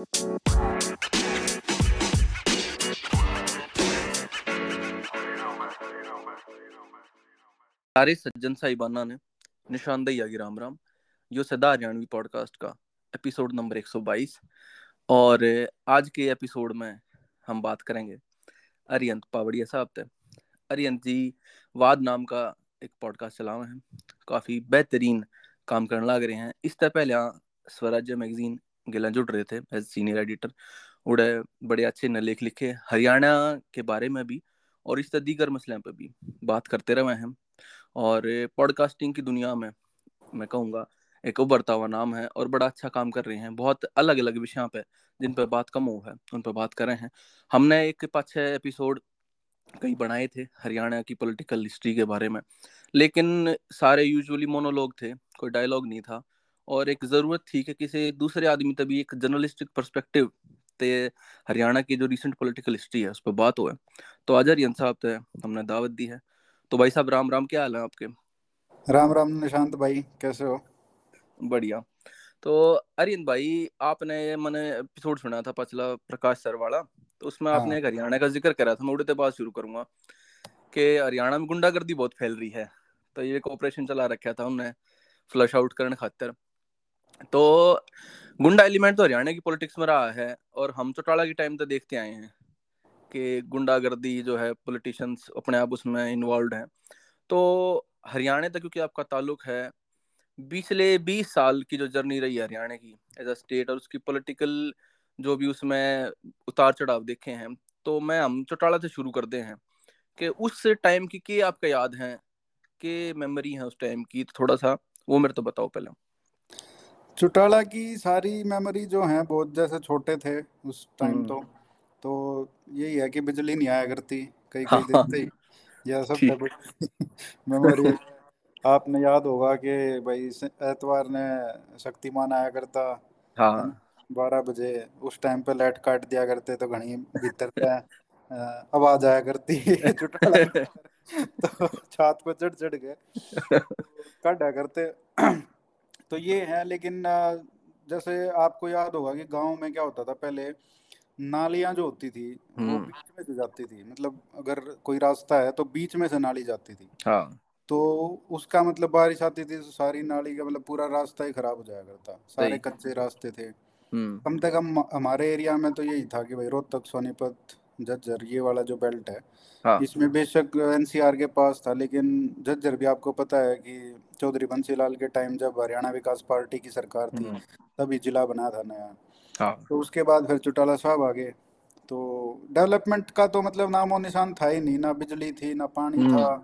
सारे सज्जन साहिबाना ने निशानदेही आगे राम राम। जो सदा हरियाणवी पॉडकास्ट का एपिसोड नंबर 122 और आज के एपिसोड में हम बात करेंगे अरियंत पावड़िया साहब थे अरियंत जी, वाद नाम का एक पॉडकास्ट चला हुआ है। काफ़ी बेहतरीन काम करने लग रहे हैं। इससे पहले स्वराज्य मैगजीन गिला जुड़ रहे थे एज सीनियर एडिटर उड़े बड़े अच्छे न लेख लिखे हरियाणा के बारे में भी और इस दीगर मसले पर भी बात करते रहे हैं और पॉडकास्टिंग की दुनिया में मैं कहूँगा एक उभरता हुआ नाम है और बड़ा अच्छा काम कर रहे हैं। बहुत अलग अलग विषयों पे जिन पर बात कम हो है, उन पर बात कर रहे हैं। हमने एक पाँच छः एपिसोड कई बनाए थे हरियाणा की पॉलिटिकल हिस्ट्री के बारे में। लेकिन सारे यूजुअली मोनोलॉग थे, कोई डायलॉग नहीं था। और एक ज़रूरत थी कि किसी दूसरे आदमी तभी एक जर्नलिस्टिक परस्पेक्टिव ते हरियाणा की जो रिसेंट पॉलिटिकल हिस्ट्री है उस पर बात हुआ तो आज हरियन साहब तो हमने दावत दी है। तो भाई साहब राम राम क्या हाल है आपके? राम राम निशांत भाई कैसे हो? बढ़िया। तो अरियन भाई आपने मैंने एपिसोड सुना था पिछला प्रकाश सर वाला तो उसमें आपने हाँ। एक हरियाणा का ज़िक्र करा था मैं उड़ते बात शुरू करूँगा कि हरियाणा में गुंडागर्दी बहुत फैल रही है। तो ये एक ऑपरेशन चला रखा था उन्हें फ्लश आउट करने खातर। तो गुंडा एलिमेंट तो हरियाणा की पॉलिटिक्स में रहा है और हम चौटाला के टाइम तो देखते आए हैं कि गुंडागर्दी जो है पॉलिटिशियंस अपने आप उसमें इन्वॉल्व हैं। तो हरियाणा तक क्योंकि आपका ताल्लुक है, पिछले बीस साल की जो जर्नी रही है हरियाणा की एज अ स्टेट और उसकी पॉलिटिकल जो भी उसमें उतार चढ़ाव देखे हैं तो मैं हम चौटाला से शुरू करते हैं कि उस टाइम की क्या आपका याद है कि मेमोरी है उस टाइम की? तो थोड़ा सा वो मेरे तो बताओ पहले। चौटाला की सारी मेमोरी जो है बहुत जैसे छोटे थे उस टाइम हम्म। तो तो यही है कि बिजली नहीं आया करती कई कई दिन से यह सब मेमोरी आपने याद होगा कि भाई एतवार ने शक्तिमान आया करता हाँ। बारह बजे उस टाइम पे लाइट काट दिया करते तो घनी भीतर पे आवाज़ आया करती तो छात पे चढ़ चढ़ के काटा करते। तो ये है लेकिन जैसे आपको याद होगा कि गाँव में क्या होता था पहले नालियाँ जो होती थी वो हम्म। बीच में से जाती थी मतलब अगर कोई रास्ता है तो बीच में से नाली जाती थी हाँ तो उसका मतलब बारिश आती थी तो सारी नाली का मतलब पूरा रास्ता ही खराब हो जाया करता सारे कच्चे रास्ते थे हम्म। कम से कम हमारे एरिया में तो यही था कि भाई रोहतक सोनीपत जज्जर ये वाला जो बेल्ट है हाँ। इसमें बेशक एनसीआर के पास था लेकिन जज्जर भी आपको पता है कि चौधरी बंसीलाल के टाइम जब हरियाणा विकास पार्टी की सरकार थी हम्म। तभी जिला बना था नया हाँ। तो उसके बाद फिर चौटाला साहब आ गए तो डेवलपमेंट का तो मतलब नामो निशान था ही नहीं ना बिजली थी ना पानी था आ,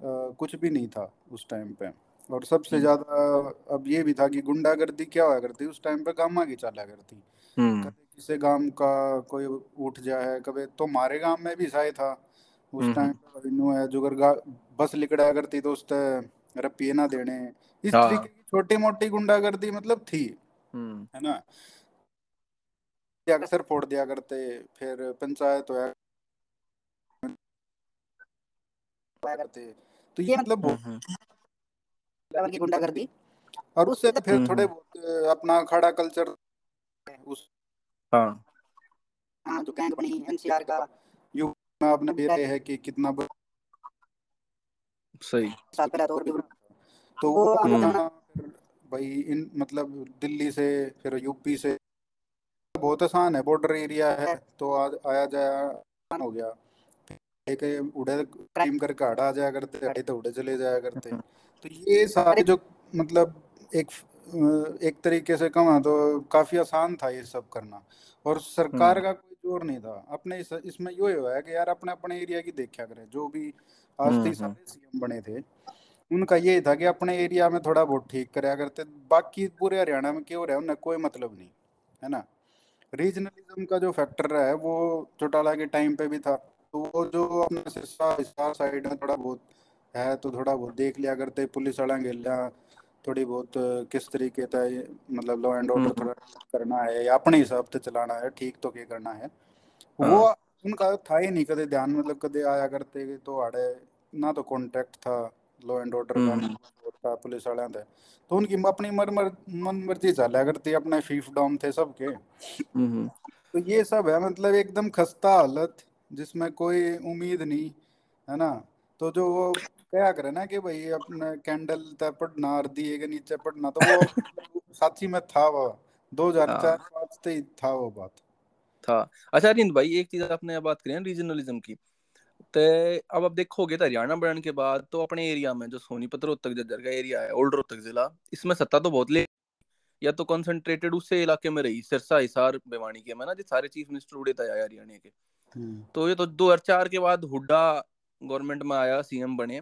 हम्म। कुछ भी नहीं था उस टाइम पे और सबसे हम्म। ज़्यादा अब ये भी था कि गुंडागर्दी क्या हुआ करती उस टाइम पे गामा की चला करती हम्म। कभी किसी गाँव का कोई उठ जाए कभी तो हमारे गाँव में भी साय था उस टाइम पे है जो बस लिकड़ा करती तो उस रपिए ना देने। इस हाँ। तरीके की छोटी मोटी गुंडागर्दी मतलब थी। है ना? अक्सर फोड़ दिया करते फिर पंचायत होया करते। तो ये मतलब गुंडागर्दी। और उससे तो फिर थोड़े बहुत अपना खड़ा कल्चर उस हाँ। हाँ जो गैंग बनी एनसीआर का। युग में आपने भी रहे है कि कितना सही। साल पहले तो और तो वो भाई इन मतलब दिल्ली से फिर यूपी से बहुत आसान है बॉर्डर एरिया है तो आ, आया जाया हो गया। एक उड़े टाइम करके हटा जाया करते हटे तो उड़े चले जाया करते। तो ये सारे जो मतलब एक एक तरीके से कमा तो काफ़ी आसान था ये सब करना। और सरकार का कोई ज़ोर नहीं था। अपने इस, इसमें यो हुआ है कि यार अपने अपने एरिया की देखा करें। जो भी आज तक सारे सीएम बने थे उनका ये था कि अपने एरिया में थोड़ा बहुत ठीक कराया करते बाकी पूरे हरियाणा में क्यों रहे उन्हें कोई मतलब नहीं है ना? रीजनलिज्म का जो फैक्टर रहा है वो चौटाला के टाइम पे भी था। तो वो जो अपना साइड में थोड़ा बहुत है तो थोड़ा बहुत देख लिया करते पुलिस वाला गेल थोड़ी बहुत किस तरीके का मतलब लॉ एंड ऑर्डर थोड़ा करना है या अपने हिसाब से चलाना है ठीक तो क्या करना है? वो हाँ। उनका था ही नहीं कदे ध्यान मतलब कदे आया करते तो आड़े ना तो कॉन्ट्रैक्ट था लॉ एंड ऑर्डर का पुलिस वाले थे तो उनकी अपनी मर मर मन मर्ज़ी चला करती अपने फीफ डॉम थे सबके। तो ये सब है मतलब एकदम खस्ता हालत जिसमें कोई उम्मीद नहीं है ना? तो जो वो क्या करे ना कि भाई अपने कैंडल तक पढ़ना आरती के नीचे पढ़ना तो वो साथी में था वो दो हज़ार हाँ। चार पाँच से था वो बात था अच्छा अरिंद भाई एक चीज़ आपने बात करी ना रीजनलिज्म की तो अब आप देखोगे तो हरियाणा बढ़ने के बाद तो अपने एरिया में जो सोनीपत रोहतक जज्जर का एरिया है ओल्ड रोहतक जिला इसमें सत्ता तो बहुत ले या तो कंसंट्रेटेड उससे इलाके में रही सिरसा हिसार भिवानी के में ना जो सारे चीफ मिनिस्टर उड़े थे हरियाणा के। तो ये तो दो हज़ार चार के बाद हुड्डा गवर्नमेंट में आया सीएम बने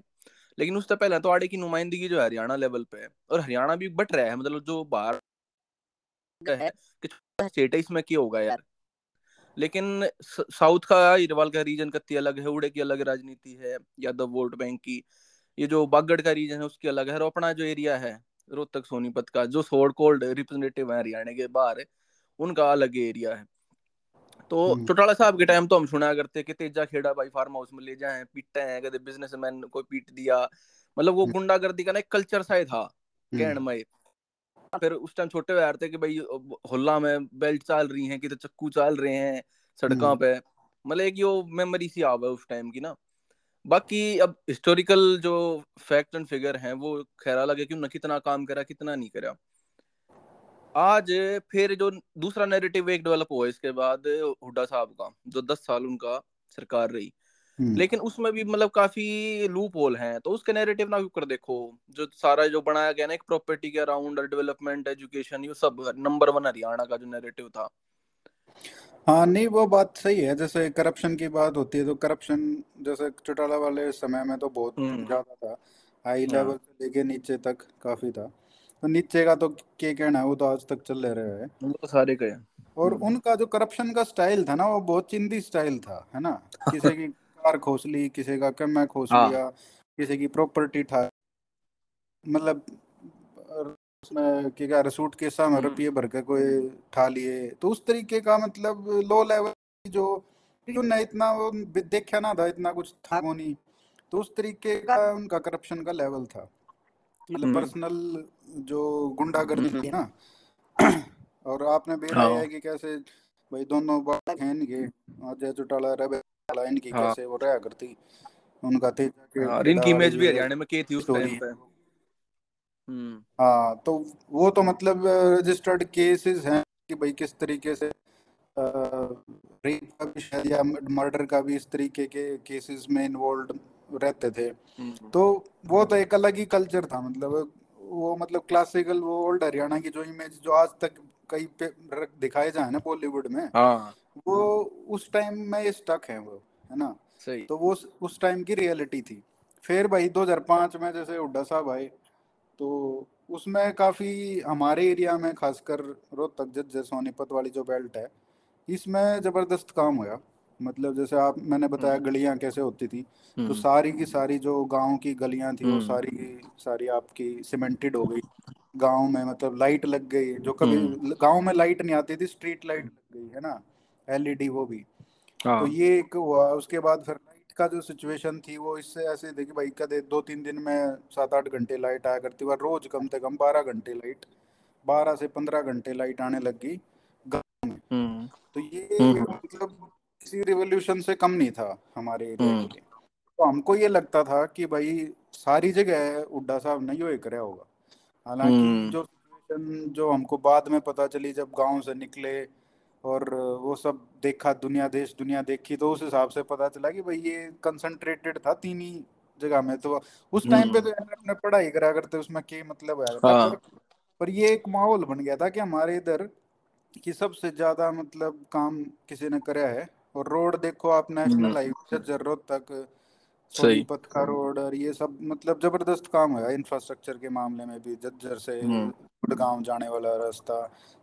लेकिन उससे पहले तो आड़े की नुमाइंदगी जो है हरियाणा लेवल पे है, और हरियाणा भी बट रहा है मतलब जो बाहर है, कि स्टेट इसमें क्या होगा यार। लेकिन साउथ का इरवाल का रीजन कत्ती अलग है, उड़े की अलग राजनीति है यादव वोट बैंक की, ये जो बागड़ का रीजन है उसकी अलग है, और अपना जो एरिया है, रोहतक सोनीपत का, जो सोड कोल्ड रिप्रेजेंटेटिव है हरियाणा के बाहर, उनका अलग एरिया है। तो हम्म। चौटाला साहब के टाइम तो हम सुना करते कि तेजा खेड़ा भाई फार्म हाउस में ले जाए पीटते हैं कदे बिजनेसमैन को पीट दिया मतलब वो हम्म। गुंडागर्दी का ना एक कल्चर सा ही था कहण हम्म। में फिर उस टाइम छोटे हुए थे कि भाई होल्ला में बेल्ट चल रही हैं कि तो चक्कू चल रहे हैं सड़कों पे मतलब एक यो मेमोरी सी आ उस टाइम की ना बाकी अब हिस्टोरिकल जो फैक्ट एंड फिगर हैं वो खैर लगे कि उन्होंने कितना काम करा कितना नहीं करा आज फिर जो दूसरा नैरेटिव एक डेवलप हुआ इसके बाद हुड्डा साहब का जो दस साल उनका सरकार रही हम्म। लेकिन उसमें भी मतलब काफ़ी लूप होल हैं तो उसके नैरेटिव ना कर देखो जो सारा जो बनाया गया ना एक प्रॉपर्टी के अराउंड डेवलपमेंट एजुकेशन ये सब नंबर वन हरियाणा का जो नैरेटिव था हाँ नहीं वो बात सही है जैसे करप्शन की बात होती है तो करप्शन जैसे चौटाला वाले समय में तो बहुत हम्म। ज़्यादा था हाई लेवल। से लेके नीचे तक काफ़ी था तो नीचे का तो के कहना है वो तो आज तक चल ले रहे हैं तो सारे के और हम्म। उनका जो करप्शन का स्टाइल था ना वो बहुत चिंदी स्टाइल था है ना किसी की कार खोस ली किसी का कम खोस हाँ। लिया किसी की प्रॉपर्टी था मतलब उसमें क्या रसूट के सामने हम्म। रुपये भर के कोई ठा लिए तो उस तरीके का मतलब लो लेवल जो न इतना वो देखा ना था इतना कुछ था वो नहीं तो उस तरीके का उनका करप्शन का लेवल था मतलब पर्सनल हम्म। जो गुंडागर्दी थी ना और आपने भी हाँ। है कि कैसे भाई दोनों हैं इनके अजय चौटाला रवि इनकी हाँ। कैसे वो रहा करती उनका तेजा हाँ, इनकी इमेज भी हरियाणा में की थी उस टाइम पे हम्म हाँ तो वो तो मतलब रजिस्टर्ड केसेस हैं कि भाई किस तरीके से रेप का भी शायद या मर्डर का भी इस तरीके के केसेस में इन्वॉल्व रहते थे। हम्म। तो वो तो एक अलग ही कल्चर था मतलब वो मतलब क्लासिकल वो ओल्ड हरियाणा की जो इमेज जो आज तक कई पे दिखाए जाए ना बॉलीवुड में हाँ। वो उस टाइम में स्टक है वो है ना? सही। तो वो उस टाइम की रियलिटी थी। फिर भाई 2005 में जैसे हुड्डा साहब आए तो उसमें काफ़ी हमारे एरिया में खासकर रोहतक जज्जर सोनीपत वाली जो बेल्ट है इसमें ज़बरदस्त काम हुआ। मतलब जैसे आप मैंने बताया हम्म। गलियाँ कैसे होती थी तो हम्म। सारी की सारी जो गाँव की गलियाँ थी वो हम्म। सारी की सारी आपकी सीमेंटेड हो गई गाँव में मतलब लाइट लग गई जो कभी गाँव में लाइट नहीं आती थी स्ट्रीट लाइट लग गई है ना एलईडी वो भी हाँ। तो ये एक हुआ उसके बाद फिर लाइट का जो सिचुएशन थी वो इससे ऐसे देखिए भाई कदे दो तीन दिन में सात आठ घंटे लाइट आया करती हुआ रोज कम से कम बारह घंटे लाइट बारह से पंद्रह घंटे लाइट आने लग गई गाँव में तो ये मतलब किसी रिवोल्यूशन से कम नहीं था हमारे एरिया के हम्म। तो हमको ये लगता था कि भाई सारी जगह उड्डा साहब नहीं हो रहा होगा हालाँकि हम्म। जो जो हमको बाद में पता चली जब गाँव से निकले और वो सब देखा दुनिया देश दुनिया देखी तो उस हिसाब से पता चला कि भाई ये कंसंट्रेटेड था तीन ही जगह में तो उस टाइम पे तो हम्म। अपने पढ़ाई करा करते उसमें क्या मतलब है हाँ। पर, पर ये एक माहौल बन गया था कि हमारे इधर की सबसे ज़्यादा मतलब काम किसी ने कराया है और रोड देखो आप नेशनल हाईवे से ज़रूरत तक सोनीपत का रोड और ये सब मतलब ज़बरदस्त काम है इंफ्रास्ट्रक्चर के मामले में भी जज्जर से हम्म। गाँव जाने वाला रास्ता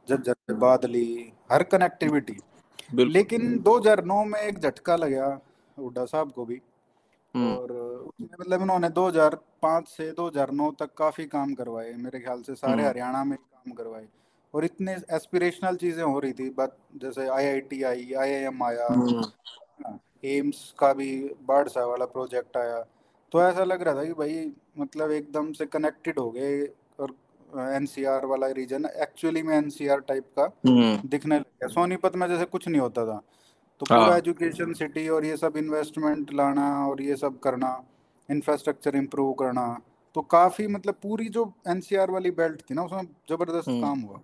जज्जर से बादली हर कनेक्टिविटी लेकिन 2009 में एक झटका लगा हुड्डा साहब को भी हम्म। और मतलब इन्होंने 2005 से 2009 तक काफ़ी काम करवाए मेरे ख्याल से सारे हम्म। हरियाणा में काम करवाए और इतने एस्पिरेशनल चीज़ें हो रही थी बट जैसे आईआईटी आई आईआईएम आया एम्स हम्म। हाँ, का भी बाढ़ सा वाला प्रोजेक्ट आया। तो ऐसा लग रहा था कि भाई मतलब एकदम से कनेक्टेड हो गए और एनसीआर वाला रीजन एक्चुअली में एनसीआर टाइप का हम्म। दिखने लग गया। सोनीपत में जैसे कुछ नहीं होता था। तो पूरा हाँ एजुकेशन सिटी और ये सब इन्वेस्टमेंट लाना और ये सब करना इंफ्रास्ट्रक्चर इम्प्रूव करना तो काफ़ी मतलब पूरी जो एनसीआर वाली बेल्ट थी ना उसमें ज़बरदस्त हम्म। काम हुआ।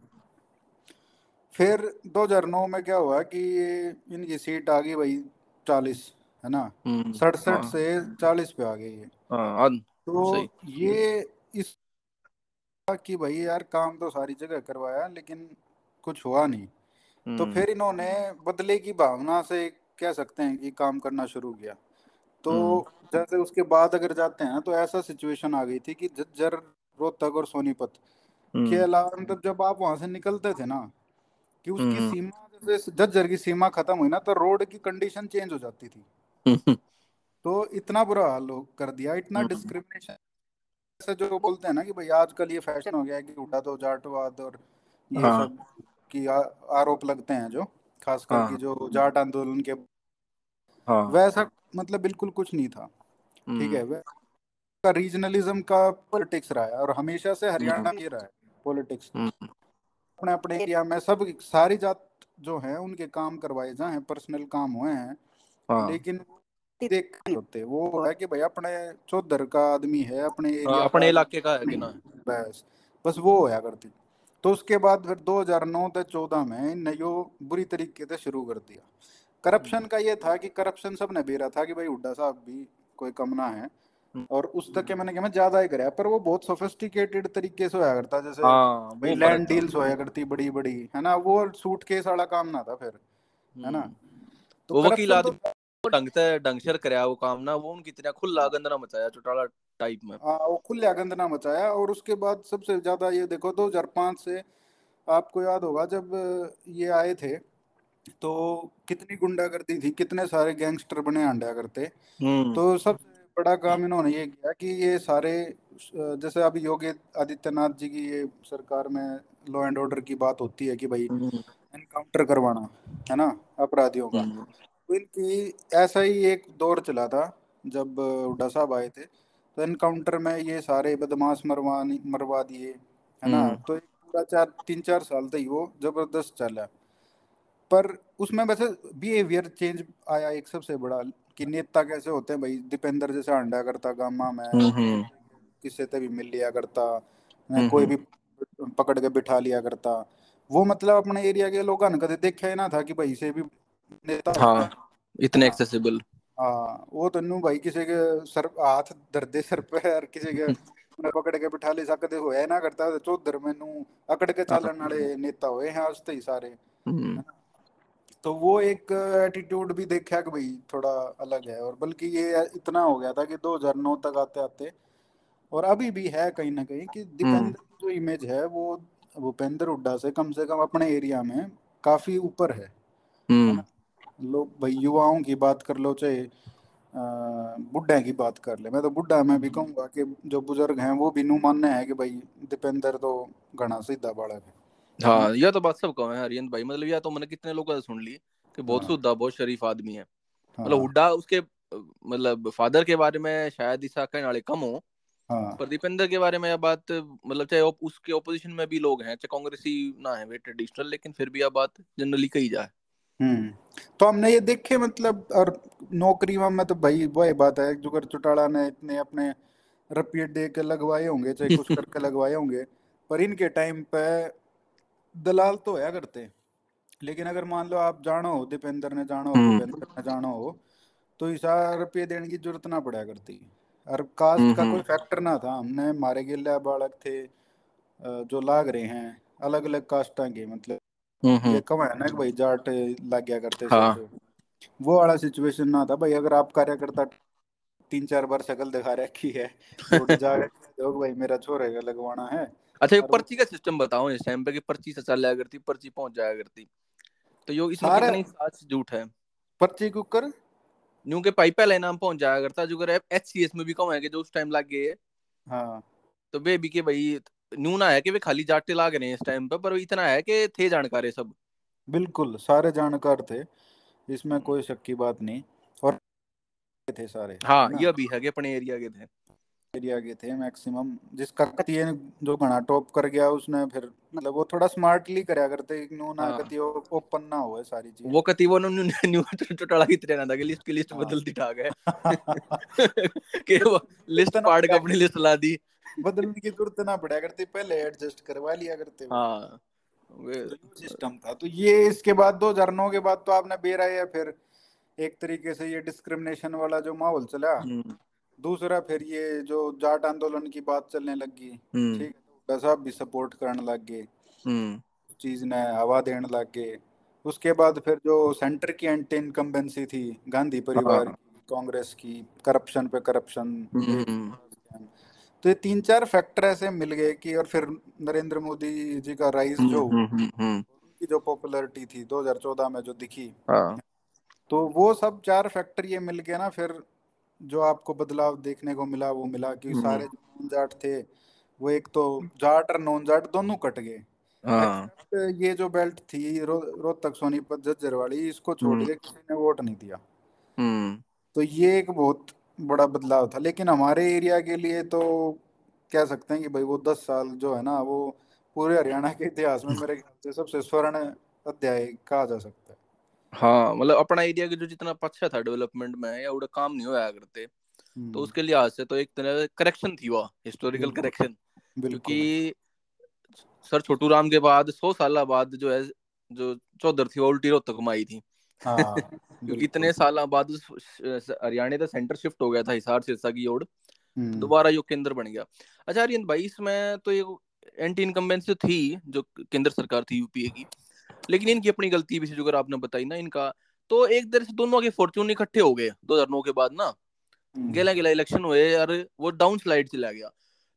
फिर 2009 में क्या हुआ कि ये इनकी सीट आ गई भाई चालीस है ना? हम्म सड़सठ हाँ। से चालीस पे आ गई ये। हाँ तो ये इस कि भाई यार काम तो सारी जगह करवाया लेकिन कुछ हुआ नहीं। तो हम्म। फिर इन्होंने बदले की भावना से कह सकते हैं कि काम करना शुरू किया। तो हम्म। जैसे उसके बाद अगर जाते हैं तो ऐसा सिचुएशन आ गई थी कि झज्जर रोहतक और सोनीपत के अलावा मतलब जब आप वहाँ से निकलते थे ना कि उसकी हम्म। सीमा जैसे झज्जर की सीमा खत्म हुई ना तो रोड की कंडीशन चेंज हो जाती थी। हम्म तो इतना बुरा हाल कर दिया इतना हम्म डिस्क्रिमिनेशन से जो बोलते हैं ना कि भाई आजकल ये फ़ैशन हो गया है कि उठा तो जाटवाद और ये हाँ। सब की आ, आरोप लगते हैं जो खासकर हाँ। की जो जाट आंदोलन के हाँ। वैसा मतलब बिल्कुल कुछ नहीं था। ठीक हम्म। है का रीजनलिज्म का पॉलिटिक्स रहा है और हमेशा से हरियाणा हम्म में रहा है पॉलिटिक्स हम्म। अपने अपने एरिया में सब सारी जात जो है उनके काम करवाए जाए पर्सनल काम हुए हैं। हाँ। लेकिन देख होते वो है कि भाई अपने चौधर का आदमी है अपने हाँ, एरिया अपने इलाके का है कि ना। बस बस वो होया करती तो। उसके बाद फिर 2009 से 14 में इन यो बुरी तरीके से शुरू कर दिया। करप्शन का ये था कि करप्शन सबने बेरा था कि भाई हुड्डा साहब भी कोई कम ना है। हम्म, और उस तक के मैंने कहा मैं ज़्यादा ही कराया पर वो बहुत सोफिस्टिकेटेड तरीके से होया करता जैसे हाँ भाई लैंड डील्स होया करती बड़ी बड़ी है ना? वो सूट केस वाला काम ना था फिर है ना? हम्म। तो वो वकील करप्शन तो आदमी ढंग से ढंग से करया वो काम ना वो उनकी तरह खुला गंदना मचाया चौटाला टाइप में। हाँ वो खुले गंदना मचाया और उसके बाद सबसे ज़्यादा ये देखो 2005 से आपको याद होगा जब ये आए थे तो कितनी गुंडागर्दी थी कितने सारे गैंगस्टर बने अंडा करते। हम्म। तो सबसे बड़ा काम इन्होंने ये किया कि ये सारे जैसे अभी योगी आदित्यनाथ जी की ये सरकार में लॉ एंड ऑर्डर की बात होती है कि भाई हम्म। एनकाउंटर करवाना है ना अपराधियों का। हम्म। तो इनकी ऐसा ही एक दौर चला था जब हुड्डा साहब आए थे तो एनकाउंटर में ये सारे बदमाश मरवा मरवा दिए है ना। हम्म। तो पूरा चार तीन चार साल तक वो ज़बरदस्त चला पर उसमें वैसे बिहेवियर चेंज आया एक सबसे बड़ा कि नेता कैसे होते हैं भाई? दीपेंद्र जैसे अंडा करता गामा में किसी से भी मिल लिया करता हम्म, कोई हम्म, भी पकड़ के बिठा लिया करता। वो मतलब अपने एरिया के लोगों कभी देखा ही ना था कि भाई से भी नेता हाँ इतने हाँ। एक्सेसिबल हाँ वो तो नू भाई किसी के सर हाथ दर्दे सर पे और किसी के पकड़ के बिठा ले सकते होया ना करता तो चौधर में नू अकड़ के हाँ। चालन वाले नेता हुए हैं आज तो ही सारे। है हम्म तो वो एक एटीट्यूड भी देखा कि भाई थोड़ा अलग है। और बल्कि ये इतना हो गया था कि 2009 तक आते आते और अभी भी है कहीं ना कहीं कि हम्म। दीपेंद्र जो इमेज है वो भूपेंद्र हुड्डा से कम से कम अपने एरिया में काफ़ी ऊपर है। हम्म। लोग भाई युवाओं की बात कर लो चाहे बुढ़े की बात कर ले। मैं तो बुढ़ा में भी हम्म, कहूँगा कि जो बुज़ुर्ग हैं वो भी नू मानने हैं कि भाई दीपेंद्र तो घना सीधा बालक है। है ना हाँ यह तो बात सबको है हरियंत भाई। मतलब यह तो मैंने कितने लोगों से सुन ली कि बहुत हाँ। शुद्धा बहुत शरीफ आदमी है। हाँ। मतलब हाँ। हुड्डा उसके मतलब फादर के बारे में शायद ईसा कहने वाले कम हो हाँ। पर दीपेंद्र के बारे में यह बात मतलब चाहे उसके ओपोजिशन में भी लोग हैं चाहे कांग्रेसी ना है वे ट्रेडिशनल लेकिन फिर भी यह बात जनरली कही जाए। हम्म। तो हमने ये देखे मतलब और नौकरी में तो भाई वही बात है जुगर चौटाला ने इतने अपने रुपये दे के लगवाए होंगे चाहे कुछ करके लगवाए होंगे पर इनके टाइम पे दलाल तो है करते लेकिन अगर मान लो आप जानो हो दीपेंद्र ने जानो हो हम्म। भूपेंद्र ने जानो हो तो इस रुपये देने की ज़रूरत ना पड़ा करती और कास्ट हम्म का हम्म कोई फैक्टर ना था। हमने मारे गिल्ला बालक थे जो लाग रहे हैं अलग अलग कास्टा के मतलब हम्म ये हम्म, कम है ना कि भाई जाट लग गया करते हाँ। वो वाला सिचुएशन ना था। भाई अगर आप कार्यकर्ता तीन चार बार शक्ल दिखा रखी है तो जाके भाई मेरा छोरे का लगवाना है। अच्छा ये पर्ची का सिस्टम बताओ इस टाइम पे कि पर्ची से चल जाया करती पर्ची पहुँच जाया करती। तो यो इसमें कितनी सच झूठ है? पर्ची कुकर न्यू के पाइप पहले नाम पहुँच जाया करता जो अगर एच सी एस में भी कम है कि जो उस टाइम लग गए। हाँ। तो वे भी के भाई न्यू ना है कि वे खाली जाटे लाग रहे हैं इस टाइम पे पर इतना है कि थे जानकार है सब। बिल्कुल सारे जानकार थे इसमें कोई शक की बात नहीं। और थे सारे। हाँ ये भी है कि अपने एरिया के थे। एरिया के थे मैक्सिमम जिसका कतिये जो घना टॉप कर गया उसने फिर मतलब वो थोड़ा स्मार्टली करया करते नो ना हाँ। कति ओपन ना हो सारी चीज़ वो कति वो न्यू न्यू चोटाला की तरह ना था कि लिस्ट की लिस्ट हाँ। बदलती ठा गए कि वो लिस्ट पाड़ के अपनी लिस्ट ला दी बदलने की ज़रूरत ना पड़ा करते पहले एडजस्ट करवा लिया करते। हाँ वे- तो सिस्टम था तो ये इसके बाद 2009 के बाद तो आपने बेरा है फिर एक तरीके से ये डिस्क्रिमिनेशन वाला जो माहौल चला हम्म, दूसरा फिर ये जो जाट आंदोलन की बात चलने लगी हम्म, ठीक है तो साहब भी सपोर्ट करने लग गए चीज़ ने हवा देने लग। गए उसके बाद फिर जो सेंटर की एंटी इनकम्बेंसी थी गांधी परिवार हाँ। कांग्रेस की करप्शन पे करप्शन हम्म, तो ये तीन चार फैक्टर ऐसे मिल गए कि और फिर नरेंद्र मोदी जी का राइज जो हम्म, हम्म, उनकी जो पॉपुलैरिटी थी 2014 में जो दिखी। हाँ। तो वो सब चार फैक्टर ये मिल गए ना फिर जो आपको बदलाव देखने को मिला वो मिला कि हम्म। सारे नॉन जाट थे वो एक तो जाट और नॉन जाट दोनों कट गए। हाँ। ये जो बेल्ट थी रो, रोहतक सोनीपत झज्जर वाली इसको छोड़ हम्म। के किसी ने वोट नहीं दिया। हम्म, तो ये एक बहुत बड़ा बदलाव था। लेकिन हमारे एरिया के लिए तो कह सकते हैं कि भाई वो दस साल जो है ना वो पूरे हरियाणा के इतिहास में मेरे ख्याल से सबसे स्वर्ण अध्याय कहा जा सकता है। हाँ मतलब अपना एरिया के जो जितना पक्षा था डेवलपमेंट में या उड़ा काम नहीं होया करते तो हम्म, उसके लिहाज से तो एक तरह करेक्शन थी वह हिस्टोरिकल करेक्शन क्योंकि सर छोटू राम के बाद सौ साल बाद जो है जो चौधर थी वो उल्टी रोहतक में आई थी। हाँ क्योंकि इतने साल बाद हरियाणा का सेंटर शिफ्ट हो गया था हिसार सिरसा की ओर हम्म, दोबारा यो केंद्र बन गया। अच्छा आर्यन भाई इसमें तो ये एंटी इनकम्बेंसी थी जो केंद्र सरकार थी यूपीए की लेकिन इनकी अपनी गलती भी थी जो अगर आपने बताई ना इनका तो एक तरह से दोनों के फॉर्च्यून इकट्ठे हो गए 2009 के बाद ना। हम्म, गेला गेला इलेक्शन हुए और वो डाउन स्लाइड चला गया।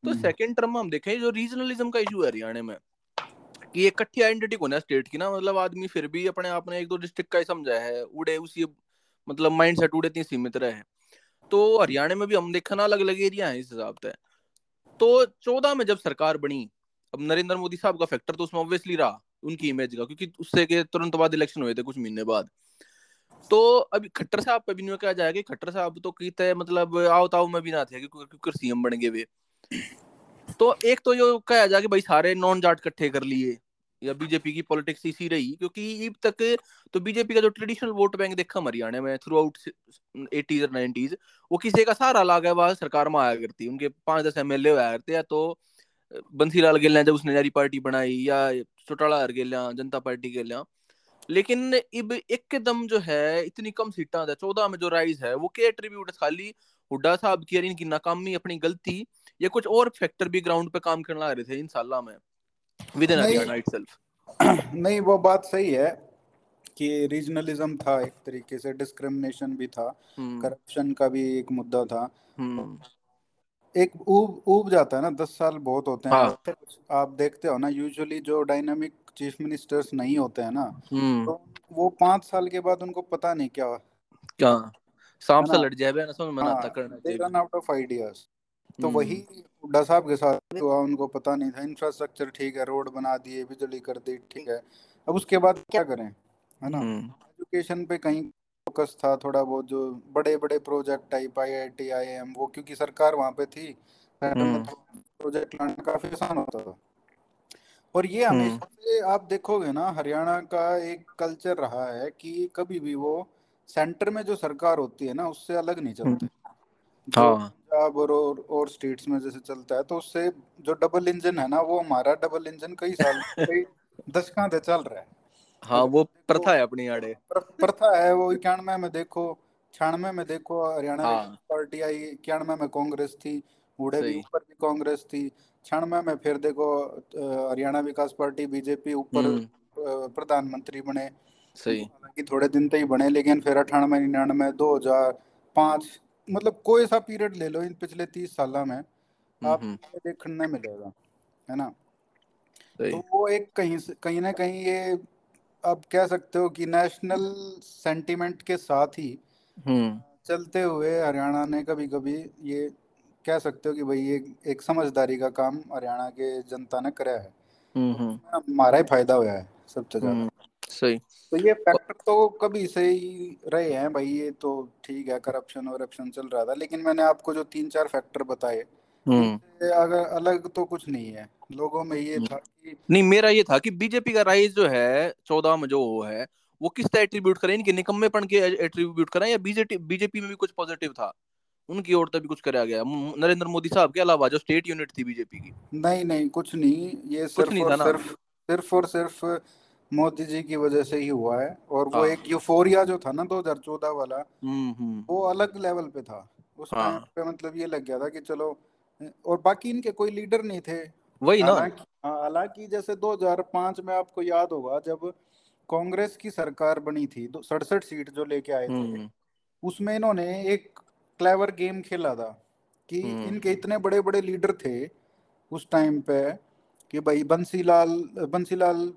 तो हम्म, सेकंड टर्म में हम देखें जो रीजनलिज्म का इशू है हरियाणा में कि एक इकट्ठी आइडेंटिटी को ना स्टेट की ना मतलब आदमी फिर भी अपने आप ने एक दो डिस्ट्रिक्ट का ही समझा है उड़े उसी मतलब माइंड सेट उड़े इतनी सीमित रहे। तो हरियाणा में भी हम देखा ना अलग अलग एरिया है इस हिसाब से। तो चौदह में जब सरकार बनी अब नरेंद्र मोदी साहब का फैक्टर तो उसमें ऑब्वियसली रहा। उनकी इमेज का क्योंकि उससे के तुरंत बाद इलेक्शन हुए थे कुछ महीने बाद। तो अभी खट्टर साहब पे भी नहीं कहा जाएगा खट्टर साहब तो कहते मतलब आओ ताओ में भी ना थे, क्योंकि सीएम बन गए वे। तो एक तो जो कहा जाए कि भाई सारे नॉन जाट इकट्ठे कर लिए, या बीजेपी की पॉलिटिक्स इसी रही, क्योंकि अब तक तो बीजेपी का जो ट्रेडिशनल वोट बैंक देखा हरियाणा में थ्रू आउट एटीज और नाइनटीज वो किसी का सहारा ला गया वह सरकार में आया करती, उनके पाँच दस एम एल आया करते, या तो बंसीलाल गेलिया जब उसने नई पार्टी बनाई या चौटाला हर गेलिया जनता पार्टी गेलिया। लेकिन इब एकदम जो है इतनी कम सीटा था चौदह में जो राइज है वो के एट्रीब्यूट खाली हुड्डा साहब की इनकी नाकामी अपनी गलती या कुछ और फैक्टर भी ग्राउंड पे काम करना आ रहे थे इन साल में विद इन हरियाणा इटसेल्फ नहीं वो बात सही है कि रीजनलिज्म था एक तरीके से डिस्क्रिमिनेशन भी था हम्म। करप्शन का भी एक मुद्दा था। हम्म। एक ऊब ऊब जाता है ना दस साल बहुत होते हैं। हाँ। आप देखते हो ना यूजुअली जो डायनामिक चीफ मिनिस्टर्स नहीं होते हैं ना हम्म। तो वो पाँच साल के बाद उनको पता नहीं क्या क्या? सांप से लड़ जाए ना समझ में ना आता करना they run out of ideas तो हम्म, वही हुड्डा साहब के साथ हुआ उनको पता नहीं था इंफ्रास्ट्रक्चर ठीक है रोड बना दिए बिजली कर दी ठीक है। अब उसके बाद क्या करें है ना? हम्म, एजुकेशन पे कहीं फोकस था थोड़ा बहुत जो बड़े बड़े project type I I T I M वो क्योंकि सरकार वहाँ पे थी में हम्म। प्रोजेक्ट लाना काफ़ी आसान होता था। और ये हम्म। हमेशा से आप देखोगे ना हरियाणा का एक कल्चर रहा है कि कभी भी वो सेंटर में जो सरकार होती है ना उससे अलग नहीं चलते। हाँ। पंजाब और और, और स्टेट्स में जैसे चलता है तो उससे जो डबल इंजन है ना वो हमारा डबल इंजन कई साल कई दशकों से चल रहा है। हाँ वो प्रथा है अपनी आड़े। प्र- प्रथा है वो इक्यानवे में देखो छियानवे में देखो हरियाणा हाँ। पार्टी आई इक्यानवे में कांग्रेस थी बूढ़े भी ऊपर भी कांग्रेस थी छियानवे में फिर देखो हरियाणा विकास पार्टी बीजेपी ऊपर हम्म, प्रधानमंत्री बने। सही। हालाँकि थोड़े दिन तक ही बने लेकिन फिर अठानवे निन्यानवे दो हज़ार पाँच मतलब कोई सा पीरियड ले लो इन पिछले तीस साल में हम्म, आप हम्म, देखने मिलेगा है ना? तो वो एक कहीं कहीं ना कहीं ये आप कह सकते हो कि नेशनल सेंटीमेंट के साथ ही हम्म। चलते हुए हरियाणा ने कभी कभी ये कह सकते हो कि भाई ये एक समझदारी का काम हरियाणा के जनता ने करा है। हम्म हम्म। हमारा ही फ़ायदा हुआ है सबसे ज़्यादा। सही। तो ये फैक्टर तो कभी से ही रहे हैं भाई ये तो ठीक है करप्शन वरप्शन चल रहा था लेकिन मैंने आपको जो तीन चार फैक्टर बताए अगर अलग तो कुछ नहीं है। लोगों में ये था कि नहीं मेरा ये था कि बीजेपी का राइज जो है चौदह में जो वो है वो किस तरह एट्रीब्यूट करें? इनके निकम्मेपन के एट्रीब्यूट करें या बीजेपी बीजेपी में भी कुछ पॉजिटिव था? उनकी ओर तभी कुछ कराया गया। नरेंद्र मोदी साहब के अलावा जो स्टेट यूनिट थी बीजेपी की। नहीं नहीं कुछ नहीं। ये सिर्फ़ नहीं और था ना। सिर्फ़ सिर्फ़ और सिर्फ़ मोदी जी की वजह से ही हुआ है। और वो हाँ। एक यूफोरिया जो था ना 2014 वाला हम्म हम्म। वो अलग लेवल पे था। उस हाँ। टाइम पे मतलब ये लग गया था कि चलो और बाकी इनके कोई लीडर नहीं थे। वही ना। हालाँकि हाँ, जैसे 2005 में आपको याद होगा जब कांग्रेस की सरकार बनी थी सड़सठ सीट जो लेके आए थे हम्म। उसमें इन्होंने एक क्लेवर गेम खेला था कि हम्म। इनके इतने बड़े बड़े लीडर थे उस टाइम पे कि भाई बंसीलाल बंसीलाल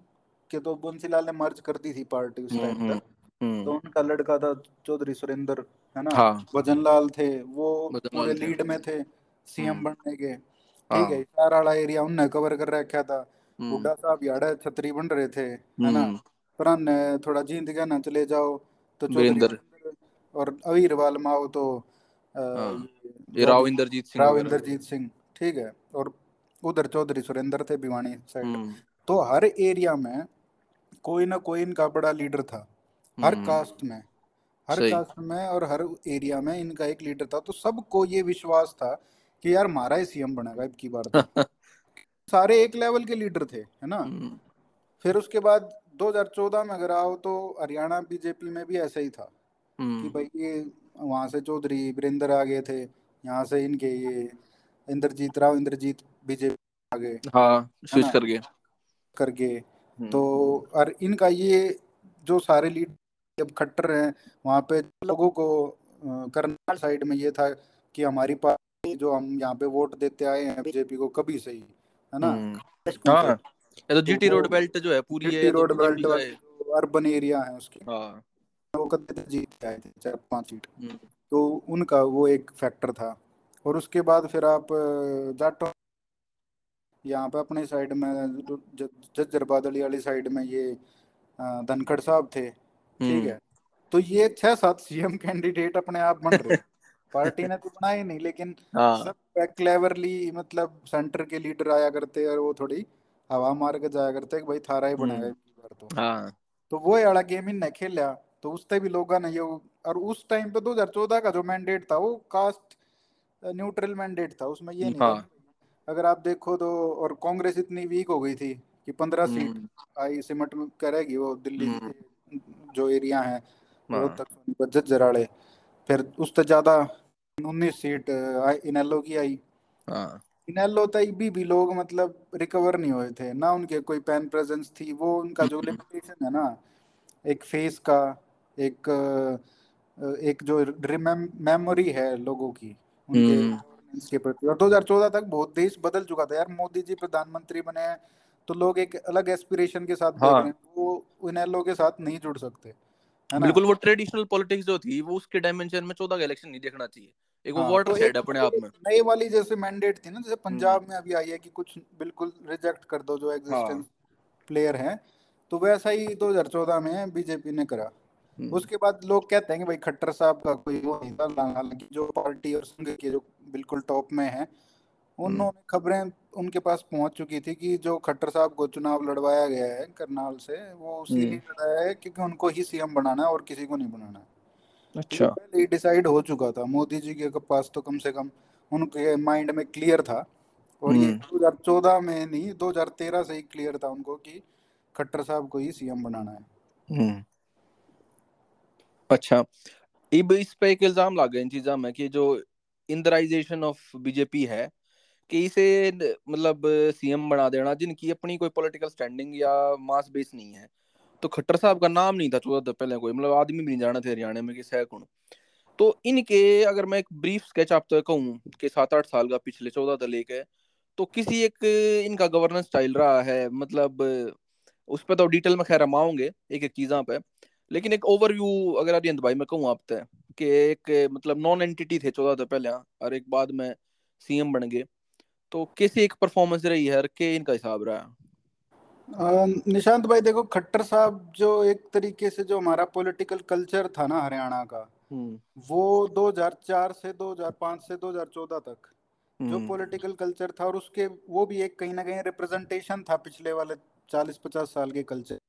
के तो बंसीलाल ने मर्ज कर दी थी पार्टी उस टाइम हम्म पे तो उनका लड़का था चौधरी सुरेंद्र है ना? हाँ। भजन लाल थे वो पूरे लीड में थे। सीएम हम्म। बनने के हाँ। ठीक है सारा वाला एरिया उनने कवर कर रखा था। हम्म, हुड्डा साहब याड़ा छतरी बन रहे थे है ना? हम्म, पर ने थोड़ा जींद गया ना चले जाओ। तो वीरेंद्र। और अवीरवाल माओ तो हाँ, ये ये जो राव इंद्रजीत सिंह राव इंद्रजीत सिंह ठीक है। और उधर चौधरी सुरेंद्र थे भिवानी साइड। तो हर एरिया में कोई ना कोई इनका बड़ा लीडर था। हर कास्ट में हर कास्ट में और हर एरिया में इनका एक लीडर था। तो सबको ये विश्वास था कि यार हमारा ही सीएम बनेगा अब की बार सारे एक लेवल के लीडर थे है ना? हम्म, फिर उसके बाद 2014 में अगर आओ तो हरियाणा बीजेपी में भी ऐसा ही था कि हम्म, भाई ये वहाँ से चौधरी वीरेंद्र आ गए थे यहाँ से इनके ये इंद्रजीत राव इंद्रजीत बीजेपी आ गए हाँ स्विच कर गए। करके हम्म, तो और इनका ये जो सारे लीड जब खट्टर हैं वहाँ पे लोगों को करनाल साइड में ये था कि हमारी पार्टी जो हम यहाँ पे वोट देते आए हैं बीजेपी को कभी सही है ना? हम्म, हाँ। ये तो जीटी रोड बेल्ट जो है पूरी तो रोड बेल्ट है। अर्बन एरिया है उसके। हाँ। वो कभी जीत आए थे चार पाँच सीट। हम्म, तो उनका वो एक फैक्टर था। और उसके बाद फिर आप जाटो यहाँ पे अपने साइड में जज्जर बादली वाली साइड में ये धनखड़ साहब थे ठीक हम्म, है? तो ये छह सात सीएम कैंडिडेट अपने आप बन रहे हैं। पार्टी ने तो बनाए नहीं लेकिन हाँ। सब क्लेवरली मतलब सेंटर के लीडर आया करते और वो थोड़ी हवा मार के जाया करते कि भाई थारा ही बनाएगा हम्म, इस बार तो। हाँ। तो वो वाला गेम इनने खेला तो उससे भी लोगों ने ये और उस टाइम पे 2014 का जो मैंडेट था वो कास्ट न्यूट्रल मैंडेट था उसमें ये नहीं था। हाँ। अगर आप देखो तो और कांग्रेस इतनी वीक हो गई थी कि पंद्रह सीट हम्म, आई सिमट करेगी वो दिल्ली हम्म, जो एरिया है हाँ। रोहतक सोनीपत फिर उससे ज़्यादा उन्नीस सीट आई इनेलो की आई। हाँ। इनेलो तक भी भी लोग मतलब रिकवर नहीं हुए थे। ना उनके कोई पैन प्रेजेंस थी वो उनका जो हम्म, लिमिटेशन है ना एक फेस का एक एक जो मेमोरी है लोगों की उनके हम्म, के प्रति। और 2014 तक बहुत देश बदल चुका था यार। मोदी जी प्रधानमंत्री बने हैं तो लोग एक अलग एस्पिरेशन के साथ देख हाँ। रहे हैं वो इनेलो के साथ नहीं जुड़ सकते। बिल्कुल वो ट्रेडिशनल पॉलिटिक्स जो थी वो उसके डायमेंशन में चौदह का इलेक्शन नहीं देखना चाहिए। एक वो हाँ, वाटर तो साइड अपने आप में। नई वाली जैसे मैंडेट थी ना जैसे हम्म। पंजाब में अभी आई है कि कुछ बिल्कुल रिजेक्ट कर दो जो हाँ। एग्जिस्टेंस प्लेयर हैं। तो वैसा ही 2014 में बीजेपी ने करा। हम्म, उसके बाद लोग कहते हैं कि भाई खट्टर साहब का कोई वो नहीं था हालाँकि जो पार्टी और संघ के जो बिल्कुल टॉप में है उन्होंने खबरें उनके पास पहुँच चुकी थी कि जो खट्टर साहब को चुनाव लड़वाया गया है करनाल से वो इसीलिए हम्म। लड़ाया है क्योंकि उनको ही सीएम बनाना है और किसी को नहीं बनाना अच्छा पहले ही डिसाइड हो चुका था मोदी जी के पास तो कम से कम उनके माइंड में क्लियर था और ये हम्म। 2014 में नहीं 2013 से ही क्लियर था उनको कि खट्टर साहब को ही सीएम बनाना है हम्म। अच्छा अब इस पे एक इल्ज़ाम लग गया इन चीजा में कि जो इंदराइजेशन ऑफ़ बीजेपी है कि इसे न- मतलब सीएम बना देना जिनकी अपनी कोई पॉलिटिकल स्टैंडिंग या मास बेस नहीं है। तो खट्टर साहब का नाम नहीं था चौदह पहले कोई मतलब आदमी भी नहीं जाना थे हरियाणा में कि है कौन? तो इनके अगर मैं एक ब्रीफ स्केच आप तो कहूँ कि सात आठ साल का पिछले चौदह तक लेके तो किसी एक इनका गवर्नेंस स्टाइल रहा है मतलब उस पर तो डिटेल में खैर हम आऊँगे एक एक चीज़ों पे, लेकिन एक ओवरव्यू अगर अरियंत भाई मैं कहूँ आप तक कि एक मतलब नॉन एंटिटी थे चौदह तक पहले और एक बाद में सीएम बन गए। तो कैसी एक परफॉर्मेंस रही है के इनका हिसाब रहा निशांत भाई देखो खट्टर साहब जो एक तरीके से जो हमारा पॉलिटिकल कल्चर था ना हरियाणा का हम्म। वो 2004 से 2005 से 2014 तक जो हम्म। पॉलिटिकल कल्चर था और उसके वो भी एक कहीं ना कहीं रिप्रेजेंटेशन था पिछले वाले 40-50 साल के कल्चर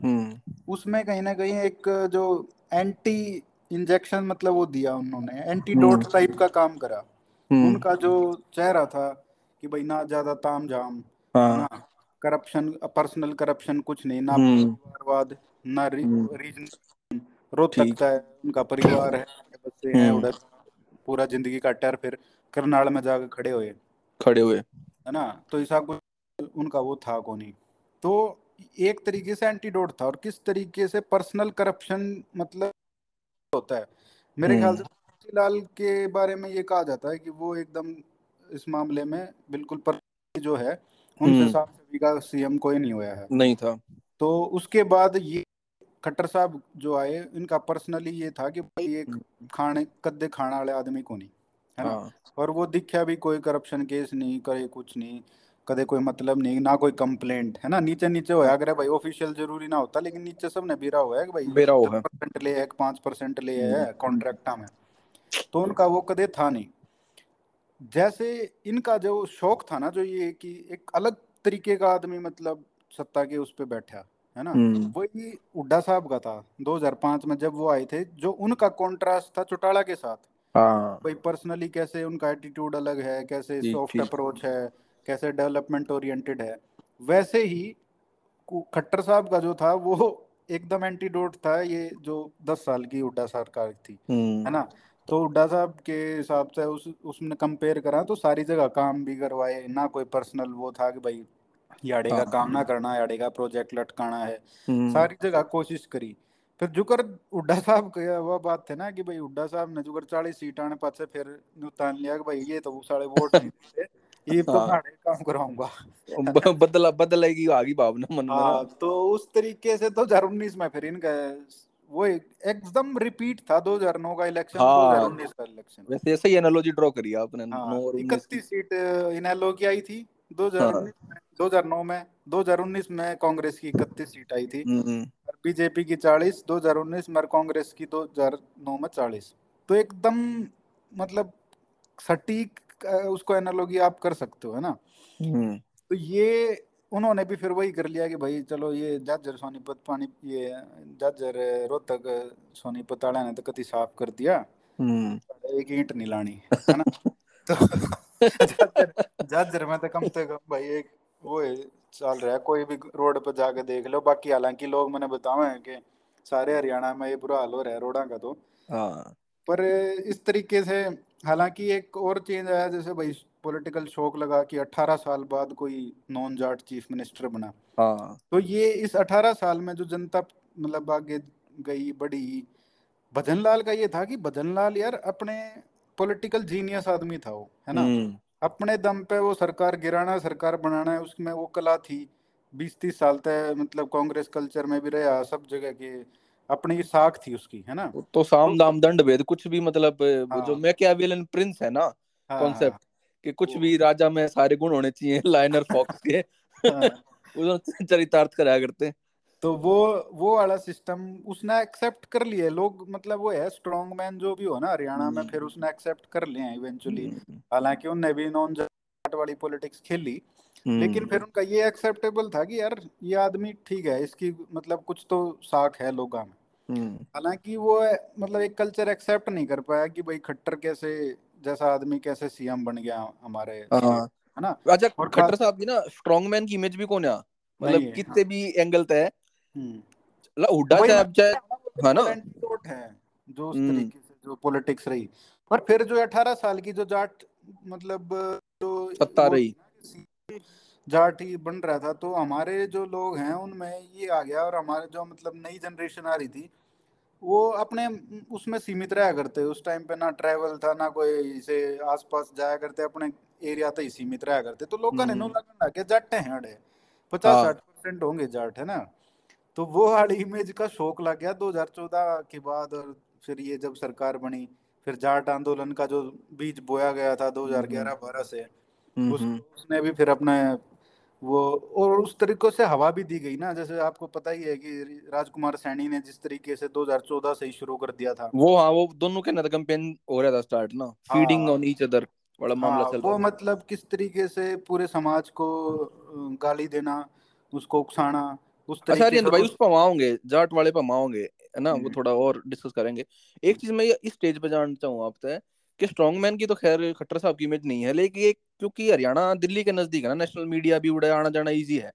हम्म। उसमें कहीं ना कहीं एक जो एंटी इंजेक्शन मतलब वो दिया उन्होंने एंटीडोट हम्म। टाइप का काम करा। हम्म। उनका जो चेहरा था कि भाई ना ज़्यादा ताम झाम है। करप्शन पर्सनल करप्शन कुछ नहीं ना हम्म। परिवारवाद ना हम्म। रीजन रोहतक का है उनका परिवार है बच्चे हैं हम्म। उधर पूरा ज़िंदगी काटा और फिर करनाल में जाकर खड़े हुए। खड़े हुए। है ना? तो ऐसा कुछ उनका वो था को नहीं तो एक तरीके से एंटीडोट था और किस तरीके से पर्सनल करप्शन मतलब होता है? मेरे ख्याल से लाल के बारे में ये कहा जाता है कि वो एकदम इस मामले में बिल्कुल पर जो है उनसे हम्म। साफ़ सभी का सीएम कोई नहीं हुआ है। नहीं था। तो उसके बाद ये खट्टर साहब जो आए इनका पर्सनली ये था कि भाई एक हम्म, खाने कद्दे खाने वाले आदमी को नहीं है ना? हाँ। और वो दिखा भी कोई करप्शन केस नहीं करे कुछ नहीं कदे कोई मतलब नहीं ना कोई कंप्लेंट है ना? नीचे नीचे होया करे भाई ऑफिशियल ज़रूरी ना होता लेकिन नीचे सबने बिरा हुआ है कि भाई बेराओ दस है परसेंट ले है पाँच परसेंट ले हम्म। है कॉन्ट्रैक्टा में। तो उनका वो कदे था नहीं। जैसे इनका जो शौक था ना जो ये कि एक अलग तरीके का आदमी मतलब सत्ता के उस पे बैठा है ना? हम्म। वही उड्डा साहब का था 2005 में जब वो आए थे जो उनका कॉन्ट्रास्ट था चौटाला के साथ। हाँ। भाई पर्सनली कैसे उनका एटीट्यूड अलग है कैसे सॉफ्ट अप्रोच है कैसे डेवलपमेंट ओरिएंटेड है। वैसे ही खट्टर साहब का जो था वो एकदम एंटीडोट था ये जो दस साल की उड्डा सरकार थी है हम्म ना? तो हुड्डा साहब के हिसाब से उस उसने कंपेयर करा तो सारी जगह काम भी करवाए ना कोई पर्सनल वो था कि भाई याड़े का हाँ काम ना करना याड़े का प्रोजेक्ट लटकाना है। हम्म। सारी जगह कोशिश करी। फिर जुकर हुड्डा साहब का वह बात थे ना कि भाई हुड्डा साहब ने जुकर चालीस सीट आने पाछे फिर नुतान लिया कि भाई ये तो वो सारे वोट नहीं ये तो हाँ। माड़े काम कराऊँगा। बदला बदलेगी आगी भावना मन में हाँ तो उस तरीके से 2019 में फिर इनका वो एक- एकदम रिपीट था 2009 का इलेक्शन हाँ। 2019 का इलेक्शन वैसे ऐसे ही एनालॉजी ड्रॉ करी आपने हाँ नौ और उन्नीस की। इकतीस सीट इनेलो की आई थी 2019 हाँ। में 2009 में 2019 में कांग्रेस की इकतीस सीट आई थी। हम्म और बीजेपी की 40 2019 में कांग्रेस की 2009 में 40 तो एकदम मतलब सटीक उसको एनालॉजी आप कर सकते हो है ना? हम्म। तो ये उन्होंने भी फिर वही कर लिया कि भाई चलो ये जाजर सोनीपत पानी ये जाजर रोहतक सोनीपत वाला ने तो कति साफ़ कर दिया। हम्म। एक ईंट नहीं लानी है ना? तो जाजर जाजर में तो कम से कम भाई एक वो है, चल रहा है कोई भी रोड पर जाके देख लो। बाकी हालाँकि लोग मैंने बतावे हैं कि सारे हरियाणा में ये बुरा हाल हो रहा है रोडा का तो। हाँ। पर इस तरीके से हालाँकि एक और चेंज आया जैसे भाई पॉलिटिकल शौक लगा कि 18 साल बाद कोई नॉन जाट चीफ मिनिस्टर बना। हाँ। तो ये इस 18 साल में जो जनता मतलब आगे गई बढ़ी भजनलाल का ये था कि भजनलाल यार अपने पॉलिटिकल जीनियस आदमी था वो है ना? हम्म। अपने दम पे वो सरकार गिराना सरकार बनाना है उसमें वो कला थी। बीस तीस साल तक मतलब कांग्रेस कल्चर में भी रहा सब जगह के अपनी साख थी उसकी है ना? तो साम तो दाम दंड भेद कुछ भी मतलब वो जो हाँ। मैकियावेलियन प्रिंस है ना हाँ। हाँ कॉन्सेप्ट कि कुछ भी राजा में सारे गुण होने चाहिए लाइनर फॉक्स के। हाँ। चरितार्थ कराया करते तो वो वो वाला सिस्टम उसने एक्सेप्ट कर लिए लोग मतलब वो है स्ट्रॉन्ग मैन जो भी हो ना हरियाणा में फिर हम्म। उसने एक्सेप्ट कर लिया इवेंचुअली हम्म। हालाँकि उनने भी नॉन जाट वाली पॉलिटिक्स खेली। लेकिन हम्म। फिर उनका ये एक्सेप्टेबल था कि यार ये आदमी ठीक है इसकी मतलब कुछ तो साख है लोगों में। हम्म। हालाँकि वो मतलब एक कल्चर एक्सेप्ट नहीं कर पाया कि भाई खट्टर कैसे जैसा आदमी कैसे सीएम बन गया हमारे हाँ। है ना? अच्छा और खट्टर साहब की ना स्ट्रॉन्ग मैन की इमेज भी कौन है? मतलब कितने भी एंगल तय। हम्म। हुड्डा साहब चाहे हूँ, है ना? है जो उस हम्म। तरीके से जो पॉलिटिक्स रही। और फिर जो 18 साल की जो जाट मतलब जो सत्ता रही। जाट ही बन रहा था तो हमारे जो लोग हैं उनमें ये आ गया और हमारे जो मतलब नई जनरेशन आ रही थी वो अपने उसमें सीमित रहा करते उस टाइम पे ना ट्रैवल था ना कोई से आसपास जाया करते अपने एरिया तक ही सीमित रहा करते। तो लोग ने हम्म। लगन लगे जाटे हैं अड़े पचास साठ परसेंट होंगे जाट है ना? तो वो वाली इमेज का शौक लग गया 2014 के बाद और फिर ये जब सरकार बनी फिर जाट आंदोलन का जो बीज बोया गया था हम्म 2011-12 से हम्म उस हम्म। उसने भी फिर अपने वो और उस तरीके से हवा भी दी गई ना। जैसे आपको पता ही है कि राजकुमार सैनी ने जिस तरीके से 2014 से ही शुरू कर दिया था। वो हाँ वो दोनों के ना कैंपेन हो रहा था स्टार्ट ना। फीडिंग ऑन ईच अदर बड़ा मामला चल वो रहा था। मतलब किस तरीके से पूरे समाज को गाली देना उसको उकसाना उस अच्छा से भाई उस पर आओगे जाट वाले पर आओगे है ना? वो हम्म, थोड़ा और डिस्कस करेंगे। एक चीज़ मैं इस स्टेज पे जानना चाहूँ आपसे कि स्ट्रॉन्गमैन की तो खैर खट्टर साहब की इमेज नहीं है लेकिन ये क्योंकि हरियाणा दिल्ली के नज़दीक है ना नेशनल मीडिया भी उड़ा आना जाना इजी है।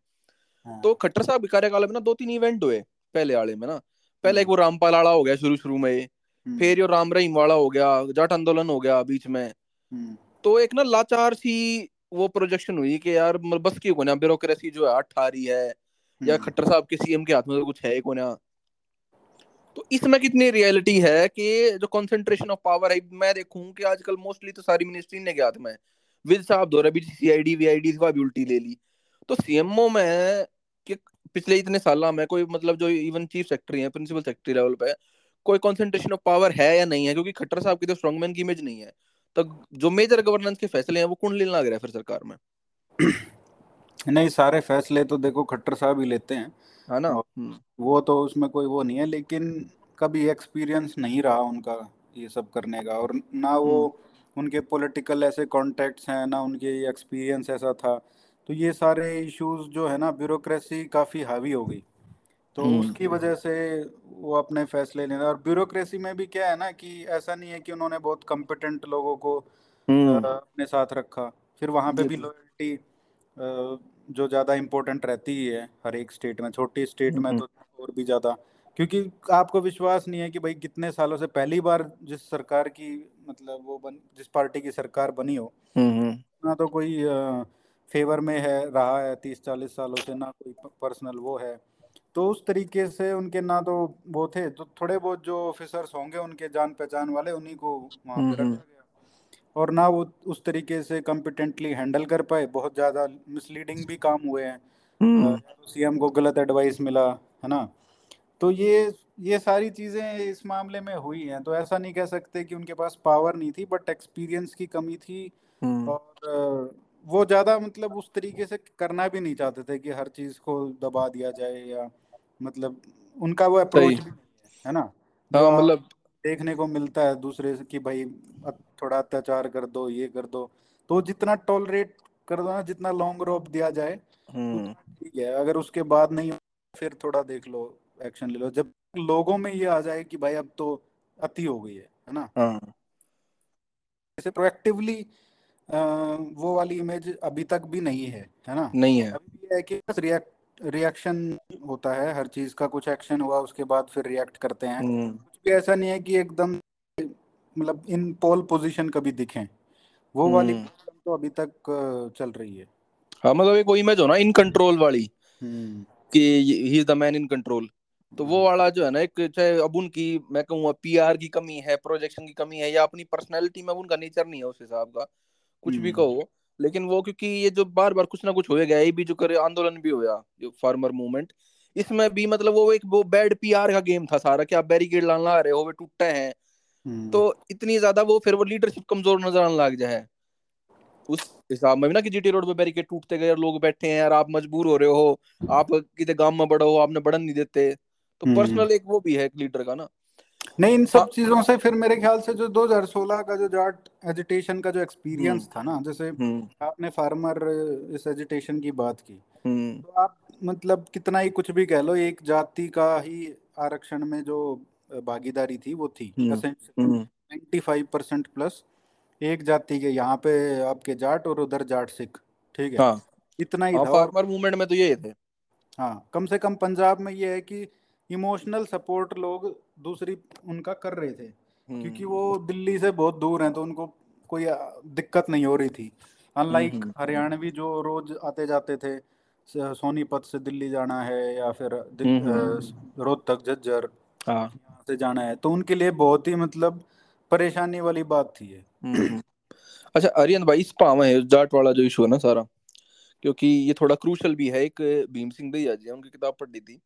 हाँ। तो खट्टर साहब के कार्यकाल में ना दो तीन इवेंट हुए पहले वाले में ना। पहले एक हम्म। वो रामपाल आड़ा हो गया शुरू शुरू में हम्म। फिर ये राम रहीम वाला हो गया जाट आंदोलन हो गया बीच में। हम्म। तो एक ना लाचार सी वो प्रोजेक्शन हुई कि यार मतलब बस की कोना ब्यूरोक्रेसी जो है अट्ठा रही है या खट्टर साहब के सीएम के हाथ में तो कुछ है ही कोना तो इसमें कितनी रियलिटी है कि जो कंसंट्रेशन ऑफ़ पावर है, मैं देखूँ कि आजकल मोस्टली तो सारी मिनिस्ट्री ने हाथ में विद साहब दो रहा सीआईडी वीआईडी का भी उल्टी ले ली। तो सीएमओ में कि पिछले इतने साल में कोई मतलब जो इवन चीफ सेक्रेटरी है प्रिंसिपल सेक्रेटरी लेवल पे, कोई कंसंट्रेशन ऑफ़ पावर है या नहीं है? क्योंकि खट्टर साहब की तो स्ट्रॉन्गमैन की इमेज नहीं है। तो जो मेजर गवर्नेंस के फैसले हैं, वो कौन लेने लग रहा है फिर सरकार में। नहीं, सारे फैसले तो देखो खट्टर साहब ही लेते हैं। है ना? हम्म। वो तो उसमें कोई वो नहीं है लेकिन कभी एक्सपीरियंस नहीं रहा उनका ये सब करने का और ना वो हम्म। उनके पॉलिटिकल ऐसे कॉन्टेक्ट्स हैं ना उनके एक्सपीरियंस ऐसा था। तो ये सारे इश्यूज़ जो है ना ब्यूरोक्रेसी काफ़ी हावी हो गई। तो हम्म। उसकी वजह से वो अपने फैसले लेना और ब्यूरोक्रेसी में भी क्या है ना कि ऐसा नहीं है कि उन्होंने बहुत कम्पिटेंट लोगों को अपने साथ रखा। फिर वहाँ पे भी लॉयल्टी जो ज़्यादा इम्पोर्टेंट रहती ही है हर एक स्टेट में छोटी स्टेट में तो और भी ज़्यादा। क्योंकि आपको विश्वास नहीं है कि भाई कितने सालों से पहली बार जिस सरकार की मतलब वो बन जिस पार्टी की सरकार बनी हो ना तो कोई फेवर में है रहा है तीस चालीस सालों से ना कोई पर्सनल वो है। तो उस तरीके से उनके ना तो वो थे तो थोड़े बहुत जो ऑफिसर्स होंगे उनके जान पहचान वाले उन्हीं को वहाँ पे हम्म रखा गया। और ना वो उस तरीके से कम्पिटेंटली हैंडल कर पाए। बहुत ज़्यादा मिसलीडिंग भी काम हुए हैं। हम्म। सीएम को गलत एडवाइस मिला है ना? तो ये ये सारी चीज़ें इस मामले में हुई हैं। तो ऐसा नहीं कह सकते कि उनके पास पावर नहीं थी बट एक्सपीरियंस की कमी थी। हम्म। और वो ज़्यादा मतलब उस तरीके से करना भी नहीं चाहते थे कि हर चीज़ को दबा दिया जाए या मतलब उनका वो अप्रोच है ना? हाँ मतलब देखने को मिलता है दूसरे से कि भाई थोड़ा अत्याचार कर दो ये कर दो। तो जितना टॉलरेट कर दो ना जितना लॉन्ग रोप दिया जाए हम्म। ठीक है। अगर उसके बाद नहीं फिर थोड़ा देख लो एक्शन ले लो। जब लोगों में ये आ जाए कि भाई अब तो अति हो गई है है ना? हाँ। जैसे प्रोएक्टिवली वो वाली इमेज अभी तक भी नहीं है है ना? नहीं है। अभी है कि बस रिएक्ट रिएक्शन होता है हर चीज़ का कुछ एक्शन हुआ उसके बाद फिर रिएक्ट करते हैं। हम्म। भी ऐसा नहीं है कि एकदम मतलब इन पोल पोजीशन कभी दिखें। वो वाली हम्म तो अभी तक चल रही है। हाँ मतलब एक इमेज हो ना इन कंट्रोल वाली। हम्म। कि he is the man in control तो वो वाला जो है ना एक चाहे अब उनकी मैं कहूँगा पीआर की कमी है प्रोजेक्शन की कमी है या अपनी पर्सनैलिटी में उनका नेचर नहीं है उस हिसाब का कुछ भी हम्म। कहो। लेकिन वो क्योंकि ये जो बार बार कुछ ना कुछ हो गया ये भी जो करे आंदोलन भी होया जो फार्मर मूवमेंट इसमें भी मतलब वो एक वो बैड पीआर का गेम था सारा कि आप बैरिकेड लाना रहे हो वे टूटे हैं। हम्म। तो इतनी ज़्यादा वो फिर वो लीडरशिप कमज़ोर नज़र आने लग जाए। उस हिसाब में भी ना कि जीटी रोड पे बैरिकेड टूटते गए लोग बैठे हैं यार आप मजबूर हो रहे हो आप किसी गाँव में बड़ो हो आपने बढ़न नहीं देते। तो हम्म। पर्सनल एक वो भी है एक लीडर का ना। नहीं इन हाँ। सब चीज़ों से फिर मेरे ख्याल से जो 2016 का जो जाट एजिटेशन का जो हम्म। एक्सपीरियंस था ना जैसे हम्म। आपने फार्मर इस एजिटेशन की बात की हम्म। तो आप मतलब कितना ही कुछ भी कह लो एक जाति का ही आरक्षण में जो भागीदारी थी वो थी। हम्म हम्म। नाइन्टी फाइव परसेंट प्लस एक जाति के यहाँ पे आपके जाट और उधर जाट सिख ठीक है? हाँ। इतना ही हाँ था और फार्मर मूवमेंट में तो ये थे। हाँ कम से कम पंजाब में ये है कि इमोशनल सपोर्ट लोग दूसरी उनका कर रहे थे क्योंकि हम्म वो दिल्ली से बहुत दूर हैं तो उनको कोई दिक्कत नहीं हो रही थी। हम्म अनलाइक हम्म। हरियाणवी जो रोज आते जाते थे सोनीपत से दिल्ली जाना है या फिर दिल- हम्म हम्म, रोहतक झज्जर हाँ। से जाना है। तो उनके लिए बहुत ही मतलब परेशानी वाली बात थी ये। हम्म हम्म। अच्छा आर्यन भाई इस पाव है जाट वाला जो इशू है ना सारा क्योंकि ये थोड़ा क्रूशल भी है। एक भीम सिंह दहिया जी उनकी किताब पढ़ी थी।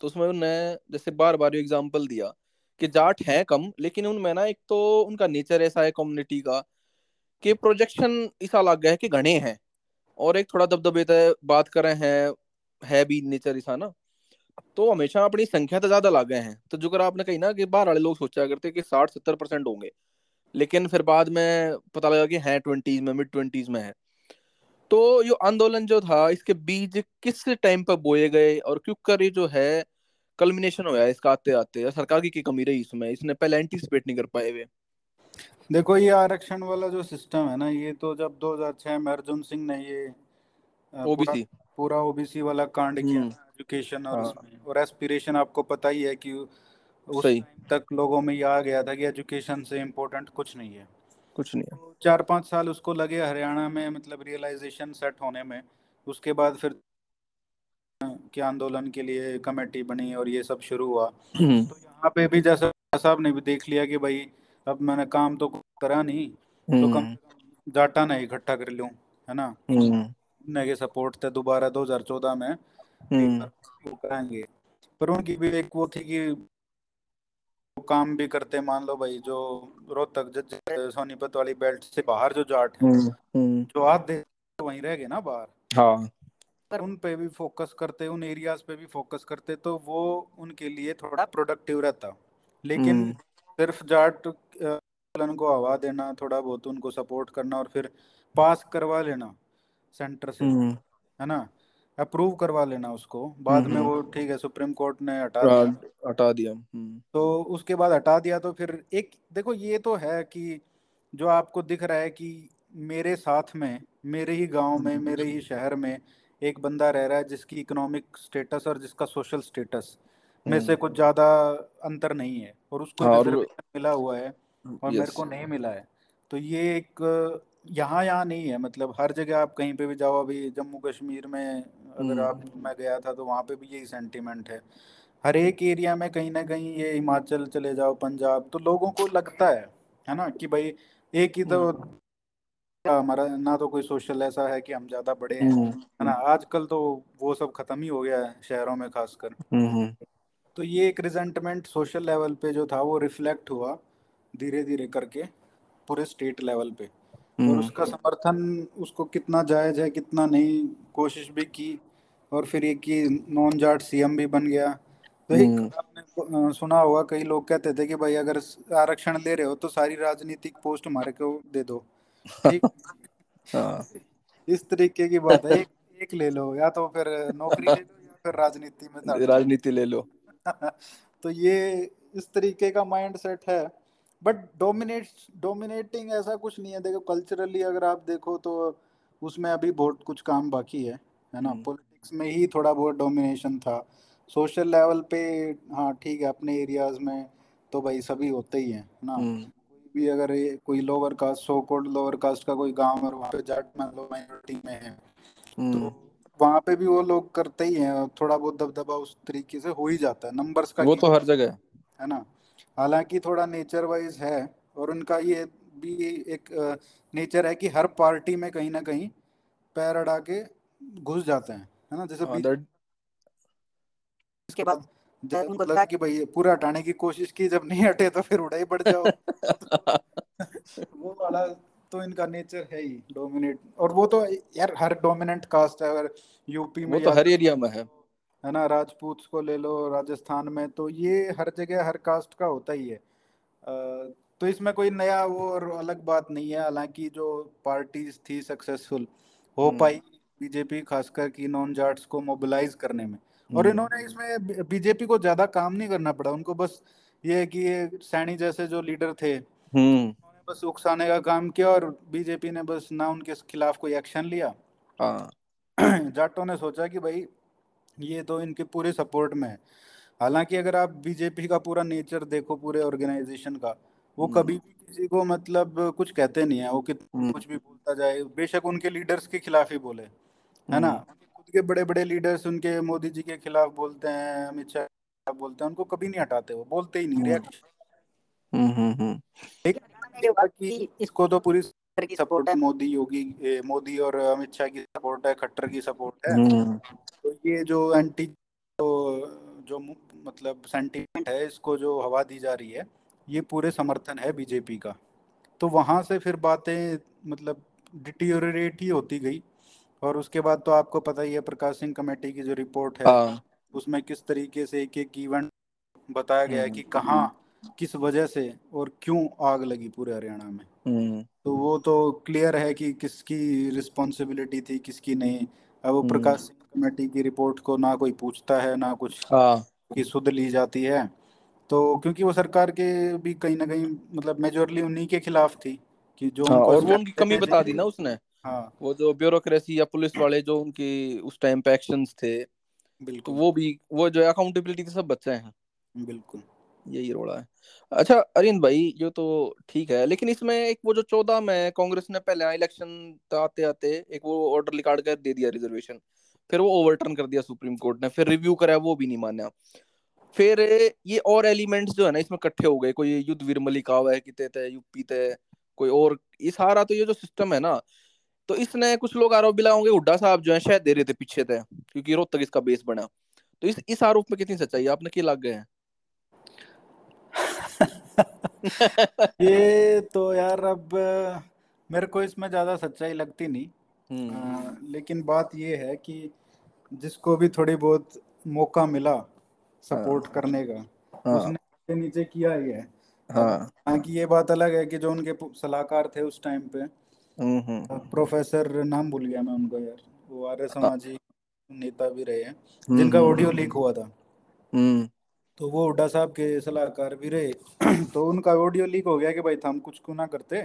तो उसमें उन्होंने जैसे बार बार एग्ज़ाम्पल दिया कि जाट है कम लेकिन उनमें ना एक तो उनका नेचर ऐसा है कम्युनिटी का कि प्रोजेक्शन ऐसा लग गया है कि घने हैं। और एक थोड़ा दबदबे बात कर रहे हैं है भी नेचर ऐसा ना। तो हमेशा अपनी संख्या तो ज़्यादा लागे हैं। तो जो आपने कही ना कि बाहर वाले लोग सोचा करते कि साठ सत्तर परसेंट होंगे। लेकिन फिर बाद में पता लगा कि है ट्वेंटीज में मिड ट्वेंटीज में है। तो ये आंदोलन जो था इसके बीज किस टाइम पर बोए गए और क्यों कर ये जो है कल्मिनेशन होया इसका आते आते सरकार की, की कमी रही इसमें? इसने पहले एंटीसिपेट नहीं कर पाए हुए। देखो ये आरक्षण वाला जो सिस्टम है ना ये तो जब 2006 में अर्जुन सिंह ने ये ओबीसी पूरा ओबीसी वाला कांड किया एजुकेशन हम्म। और हाँ। और एस्पिरेशन आपको पता ही है कि उस तक लोगों में ये आ गया था कि एजुकेशन से इम्पोर्टेंट कुछ नहीं है। कुछ नहीं है। तो चार पाँच साल उसको लगे हरियाणा में मतलब रियलाइजेशन सेट होने में। उसके बाद फिर के आंदोलन के लिए कमेटी बनी और ये सब शुरू हुआ। हम्म। तो यहाँ पे भी जैसा साहब ने भी देख लिया कि भाई अब मैंने काम तो करा नहीं तो कम हम्म। जाटा नहीं इकट्ठा कर लूँ है ना? हम्म। के सपोर्ट थे दोबारा 2014 में कराएँगे। पर उनकी भी एक वो थी कि काम भी करते मान लो भाई जो रोहतक सोनीपत वाली बेल्ट से बाहर जो जाट है जो आधे वहीं रह गए ना बाहर। हाँ। पर उन पे भी फोकस करते उन एरियाज़ पे भी फोकस करते तो वो उनके लिए थोड़ा प्रोडक्टिव रहता। लेकिन हम्म। सिर्फ़ जाट को हवा देना थोड़ा बहुत उनको सपोर्ट करना और फिर पास करवा लेना सेंटर से हम्म। है ना? अप्रूव करवा लेना उसको। बाद में हम्म। वो ठीक है सुप्रीम कोर्ट ने हटा दिया। हटा दिया तो उसके बाद हटा दिया तो फिर एक देखो ये तो है कि जो आपको दिख रहा है कि मेरे साथ में मेरे ही गाँव में मेरे ही शहर में एक बंदा रह रहा है जिसकी इकोनॉमिक स्टेटस और जिसका सोशल स्टेटस में से हम्म। कुछ ज़्यादा अंतर नहीं है और उसको हाँ, मिला हुआ है और मेरे को नहीं मिला है तो ये एक यहाँ यहाँ नहीं है मतलब हर जगह आप कहीं पे भी जाओ अभी जम्मू कश्मीर में अगर आप हम्म। मैं गया था तो वहाँ पे भी यही सेंटीमेंट है हर एक एरिया में कहीं ना कहीं ये हिमाचल चले जाओ पंजाब तो लोगों को लगता है है ना कि भाई एक ही तो हम्म। हमारा ना तो कोई सोशल ऐसा है कि हम ज़्यादा बड़े हैं है ना। आजकल तो वो सब खत्म ही हो गया है शहरों में खासकर तो ये एक रिजेंटमेंट सोशल लेवल पे जो था वो रिफ्लेक्ट हुआ धीरे धीरे करके पूरे स्टेट लेवल पे। और उसका समर्थन उसको कितना जायज़ है कितना नहीं कोशिश भी की और फिर ये कि नॉन जाट सीएम भी बन गया। तो एक आपने सुना होगा कई लोग कहते थे कि भाई अगर आरक्षण ले रहे हो तो सारी राजनीतिक पोस्ट हमारे को दे दो। हाँ। इस तरीके की बात है एक, एक ले लो या तो फिर नौकरी ले लो या फिर राजनीति में राजनीति ले लो। तो ये इस तरीके का माइंड सेट है बट डोमिनेट डोमिनेटिंग ऐसा कुछ नहीं है देखो कल्चरली अगर आप देखो तो उसमें अभी बहुत कुछ काम बाकी है है ना पॉलिटिक्स हम्म। में ही थोड़ा बहुत डोमिनेशन था सोशल लेवल पे हाँ ठीक है अपने एरियाज़ में तो भाई सभी होते ही हैं ना हम्म। भी अगर कोई lower caste so called lower caste का कोई गाँव और वहाँ पे जाट मान लो माइनॉरिटी में है तो हम्म। वहाँ पे भी वो लोग करते ही हैं थोड़ा बहुत दबदबा उस तरीके से हो ही जाता है नंबर्स का वो तो हर जगह है। ना? हालाँकि थोड़ा नेचर वाइज है और उनका ये भी एक नेचर है कि हर पार्टी में कहीं ना कहीं पैर अड़ा के घुस जाते हैं है ना? जैसे हाँ, इसके बाद जब उनको लगा कि भाई पूरा हटाने की कोशिश की जब नहीं हटे तो फिर उड़ा ही पड़ जाओ। वो वाला तो इनका नेचर है ही डोमिनेट और वो तो यार हर डोमिनेंट कास्ट है अगर यूपी में वो तो हर एरिया में है है ना राजपूत को ले लो राजस्थान में तो ये हर जगह हर कास्ट का होता ही है तो इसमें कोई नया वो और अलग बात नहीं है हालाँकि जो पार्टीज़ थी सक्सेसफुल हो हम्म। पाई बीजेपी खासकर की नॉन जाट्स को मोबिलाइज करने में और हम्म। इन्होंने इसमें बीजेपी को ज़्यादा काम नहीं करना पड़ा उनको बस ये है कि ये सैनी जैसे जो लीडर थे हम्म। बस उकसाने का काम किया और बीजेपी ने बस ना उनके खिलाफ कोई एक्शन लिया। हाँ। जाटों ने सोचा कि भाई ये तो इनके पूरे सपोर्ट में है। हालाँकि अगर आप बीजेपी का पूरा नेचर देखो पूरे ऑर्गेनाइजेशन का वो हम्म। कभी भी किसी को मतलब कुछ कहते नहीं है। वो कितना कुछ भी बोलता जाए बेशक उनके लीडर्स के खिलाफ ही बोले है ना? खुद के बड़े बड़े लीडर्स उनके मोदी जी के खिलाफ बोलते हैं अमित शाह बोलते हैं उनको कभी नहीं हटाते वो बोलते ही नहीं रिएक्शन हम्म, हम्म, हम्म। इसको तो पूरी की सपोर्ट है मोदी योगी मोदी और अमित शाह की सपोर्ट है खट्टर की सपोर्ट है। तो ये जो एंटी तो जो मतलब सेंटीमेंट है इसको जो हवा दी जा रही है ये पूरे समर्थन है बीजेपी का। तो वहाँ से फिर बातें मतलब डिटीरिएट ही होती गई। और उसके बाद तो आपको पता ही है प्रकाश सिंह कमेटी की जो रिपोर्ट है हाँ। उसमें किस तरीके से एक एक इवेंट बताया गया है हम्म। कि कहाँ किस वजह से और क्यों आग लगी पूरे हरियाणा में? हम्म। तो वो तो क्लियर है कि किसकी रिस्पॉन्सिबिलिटी थी किसकी नहीं। अब वो हम्म। प्रकाश सिंह कमेटी की रिपोर्ट को ना कोई पूछता है ना कुछ हाँ। की सुध ली जाती है। तो क्योंकि वो सरकार के भी कहीं ना कहीं मतलब मेजोरली उन्हीं के खिलाफ थी कि जो हाँ और वो उनकी कमी बता दी ना उसने। हाँ। वो जो ब्यूरोक्रेसी या पुलिस वाले जो उनकी उस टाइम पे एक्शंस थे बिल्कुल। तो वो भी वो जो अकाउंटेबिलिटी के सब बच्चे हैं। बिल्कुल। यही रोड़ा है अच्छा अरिंद भाई, ये तो ठीक है, लेकिन इसमें एक वो जो चौदह में कांग्रेस ने पहले इलेक्शन आते आते, एक वो ऑर्डर निकाल कर दे दिया रिजर्वेशन, फिर वो ओवरटर्न कर दिया सुप्रीम कोर्ट ने, फिर रिव्यू करा, वो भी नहीं माना फिर ये और एलिमेंट्स जो है ना, इसमें इकट्ठे हो गए, कोई युद्ध वीर मलिकावा है किते थे, यूपी थे, कोई और, ये सारा तो ये जो सिस्टम है ना तो इसने कुछ लोग आरोप भी लगाओगे हुड्डा साहब जो है, शायद दे रहे थे पीछे थे, क्योंकि रोहतक इसका बेस बना। तो इस इस आरोप में कितनी सच्चाई आपने क्या लग गए हैं? ये तो यार अब मेरे को इसमें ज़्यादा सच्चाई लगती नहीं। हम्म। आ, लेकिन बात ये है कि जिसको भी थोड़ी बहुत मौका मिला सपोर्ट करने का हाँ। उसने नीचे किया ही है। अब हाँ। हालाँकि ये बात अलग है कि जो उनके सलाहकार थे उस टाइम पे हम्म हम्म। प्रोफेसर नाम भूल गया मैं उनको यार वो आर्य हाँ, समाजी नेता भी रहे हैं हम्म जिनका हम्म ऑडियो लीक हुआ था। हम्म। तो वो हुड्डा साहब के सलाहकार भी रहे तो उनका ऑडियो लीक हो गया कि भाई हम कुछ क्यों ना करते।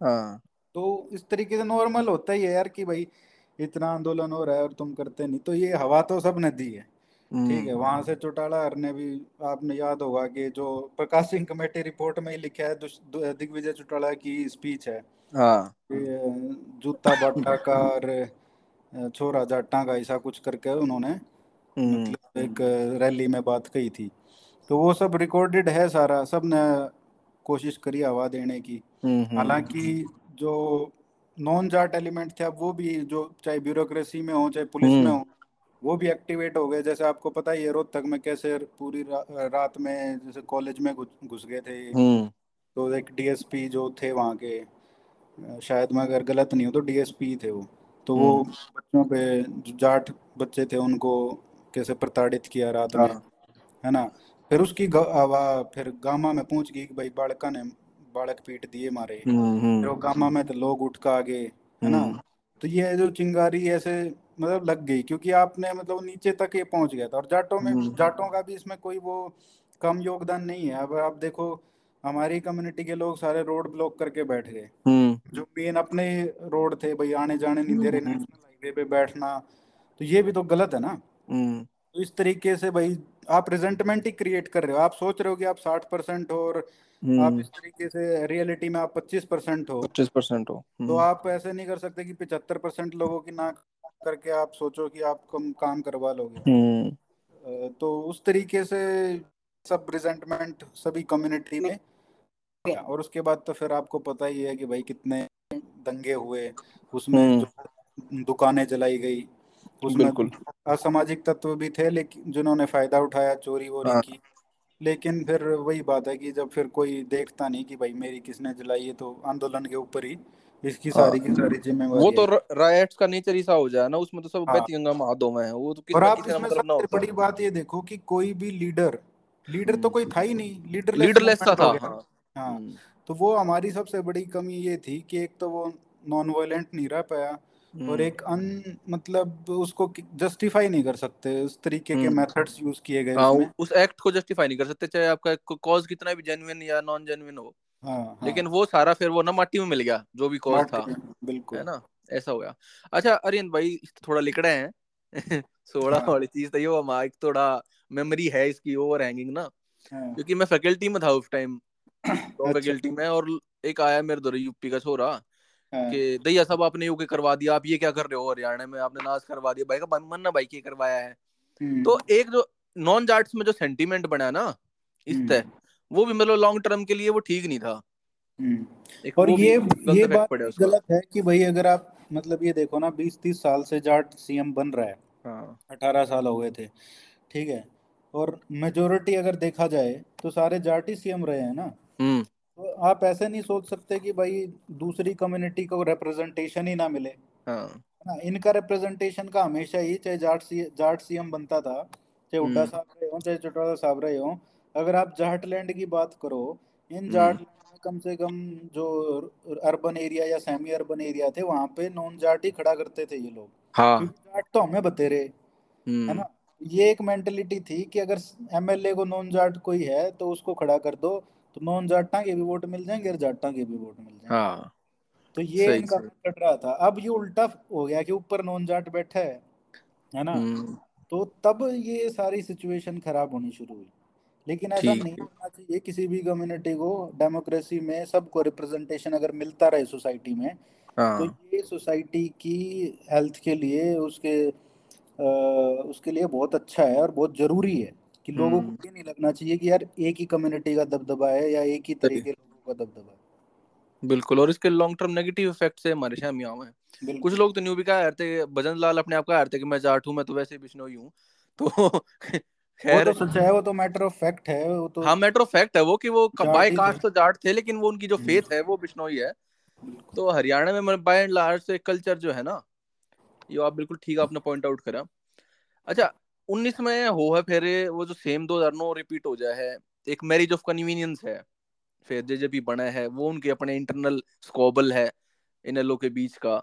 हाँ। तो इस तरीके से नॉर्मल होता ही है यार कि भाई इतना आंदोलन हो रहा है और तुम करते नहीं। तो ये हवा तो सबने दी है। ठीक है हम्म वहाँ से चौटाला हर ने भी आपने याद होगा कि जो प्रकाश सिंह कमेटी रिपोर्ट में ही लिखा है दिग्विजय चौटाला की स्पीच है। हाँ। जूता बाटा का और छोरा जाटा का ऐसा कुछ करके उन्होंने हम्म। मतलब एक रैली में बात कही थी। तो वो सब रिकॉर्डेड है सारा सबने कोशिश करी हवा देने की। हम्म हम्म। हालाँकि जो नॉन जाट एलिमेंट थे अब वो भी जो चाहे ब्यूरोक्रेसी में हो चाहे पुलिस में हम्म। हो वो भी एक्टिवेट हो गए। जैसे आपको पता ही है रोहतक में कैसे पूरी रा, रात में जैसे कॉलेज में घुस गए थे। तो एक डीएसपी जो थे वहाँ के शायद मैं अगर गलत नहीं हूँ तो डीएसपी थे वो। तो वो बच्चों पे जो जाट बच्चे थे उनको कैसे प्रताड़ित किया रात में हाँ। है ना? फिर उसकी ग- आवा फिर गामा में पहुँच गई भाई बालका ने बालक पीट दिए मारे। हम्म फिर वो हम्म गामा में तो लोग उठ का आगे है ना? हम्म। तो ये जो चिंगारी ऐसे मतलब लग गई क्योंकि आपने मतलब नीचे तक ये पहुँच गया था और जाटों में हम्म। जाटों का भी इसमें कोई वो कम योगदान नहीं है। अब आप देखो हमारी कम्युनिटी के लोग सारे रोड ब्लॉक करके बैठ गए। हम्म। जो मेन अपने रोड थे भाई आने जाने नहीं दे रहे हम्म। नेशनल हाईवे पे बैठना तो ये भी तो गलत है ना? हम्म। तो इस तरीके से भाई आप रिजेंटमेंट ही क्रिएट कर रहे हो। आप सोच रहे हो कि आप साठ परसेंट हो और आप हम्म इस तरीके से रियलिटी में आप पच्चीस परसेंट हो। पच्चीस परसेंट हो। तो हम्म आप ऐसे नहीं कर सकते कि पिछहत्तर परसेंट लोगों की ना करके आप सोचो कि आप कम काम करवा लोगे। हम्म। तो उस तरीके से सब रिजेंटमेंट सभी कम्युनिटी में। और उसके बाद तो फिर आपको पता ही है कि भाई कितने दंगे हुए। उसमें दुकानें जलाई गई। उसमें बिल्कुल। असामाजिक तत्व भी थे लेकिन जिन्होंने फ़ायदा उठाया चोरी वोरी हाँ। की। लेकिन फिर वही बात है कि जब फिर कोई देखता नहीं कि भाई मेरी किसने जलाई है तो आंदोलन के ऊपर ही इसकी हाँ। सारी की सारी वो जिम्मेवारी तो है राइट्स का नेचर ही सा हो जाए ना उसमें तो सब हाँ। गंगा महादो में है वो तो और किसका आप किसी का इसमें मतलब ना सबसे होता बड़ी बात ये देखो कि कोई भी लीडर लीडर तो कोई था ही नहीं लीडरलेस लीडरलेस था हाँ हाँ। हम्म। तो वो हमारी सबसे बड़ी कमी ये थी कि एक तो वो नॉन वायलेंट नहीं रह पाया और हम्म। एक अन मतलब उसको जस्टिफाई नहीं कर सकते उस तरीके के हम्म। मेथड्स यूज़ किए गए हाँ उस एक्ट को जस्टिफाई नहीं कर सकते चाहे आपका कॉज कितना भी जेन्युइन या नॉन जेन्युइन हो। हाँ हाँ। लेकिन वो सारा फिर वो ना माटी में मिल गया जो भी कॉज था। मार्टिन है ना? ऐसा हो गया। अच्छा अरियन भाई थोड़ा लिकड़े हैं। सोलह हाँ। वाली चीज़ तो ये हमारा एक थोड़ा मेमोरी है इसकी ओवर हैंगिंग ना। हाँ। क्योंकि मैं फैकल्टी में था उस टाइम लॉ अच्छा। फैकल्टी में और एक आया मेरे दौरे यूपी का छोरा। कि दैया साहब आपने यूके करवा दिया आप ये क्या कर रहे हो? हरियाणा में आपने नाच करवा दिया। भाई का मन ना भाई के करवाया है। हम्म। तो एक जो नॉन जाट्स में जो सेंटीमेंट बना ना इस हम्म। तय वो भी मतलब लॉन्ग टर्म के लिए वो ठीक नहीं था। हम्म। और ये ये बात गलत है कि भाई अगर आप मतलब ये देखो ना बीस तीस साल से जाट सीएम बन रहा है। हाँ। अठारह साल हो गए थे ठीक है? और मेजोरिटी अगर देखा जाए तो सारे जाट ही सीएम रहे हैं ना। आप ऐसे नहीं सोच सकते कि भाई दूसरी कम्युनिटी को रिप्रेजेंटेशन ही ना मिले। हाँ। ना? इनका रिप्रेजेंटेशन का हमेशा ही चाहे जाट सी जाट सीएम बनता था चाहे हुड्डा हम्म साहब रहे हो चाहे चौटाला साहब रहे हो अगर आप जाट लैंड की बात करो इन हम्म। जाट में कम से कम जो अर्बन एरिया या सेमी अर्बन एरिया थे वहाँ पे नॉन जाट ही खड़ा करते थे ये लोग। हाँ। जाट तो हमें बतेरे। है हम्म ना? ये एक मेंटेलिटी थी कि अगर एमएलए को नॉन जाट कोई है तो उसको खड़ा कर दो। तो नॉन जाटा के भी वोट मिल जाएँगे और जाटा के भी वोट मिल जाएँगे। हाँ। तो ये इनका चल रहा था। अब ये उल्टा हो गया कि ऊपर नॉन जाट बैठा है है ना? हम्म। तो तब ये सारी सिचुएशन खराब होनी शुरू हुई। लेकिन ऐसा नहीं होना चाहिए किसी भी कम्युनिटी को डेमोक्रेसी में सबको रिप्रेजेंटेशन अगर मिलता रहे सोसाइटी में तो हाँ ये सोसाइटी की हेल्थ के लिए उसके अ, उसके लिए बहुत अच्छा है और बहुत ज़रूरी है। कि लोगों को हम्म। ये नहीं लगना चाहिए कि यार एक ही कम्युनिटी का दबदबा है या एक ही तरह के लोगों का दबदबा है। बिल्कुल और इसके लॉन्ग टर्म नेगेटिव इफ़ेक्ट से हमारे शाम यहाँ हैं। कुछ लोग तो न्यू भी कहा करते भजन लाल अपने आप कहा करते कि मैं जाट हूँ मैं तो वैसे बिश्नोई हूँ तो खैर। वो तो सच है वो तो मैटर ऑफ़ फैक्ट है वो तो हाँ मैटर ऑफ़ फैक्ट है वो कि वो बाय कास्ट तो जाट थे लेकिन वो उनकी जो हम्म, फेथ है वो बिश्नोई है तो हरियाणा में बाय एंड लार्ज से कल्चर जो है ना ये आप बिल्कुल ठीक आपने पॉइंट आउट करा। अच्छा उन्नीस में हो है, फिर वो जो सेम 2009 रिपीट हो जाए है एक मैरिज ऑफ़ कन्वीनियंस है, फिर जे जेजेपी बना है, वो उनके अपने इंटरनल स्कॉबल है, इन एलो के बीच का,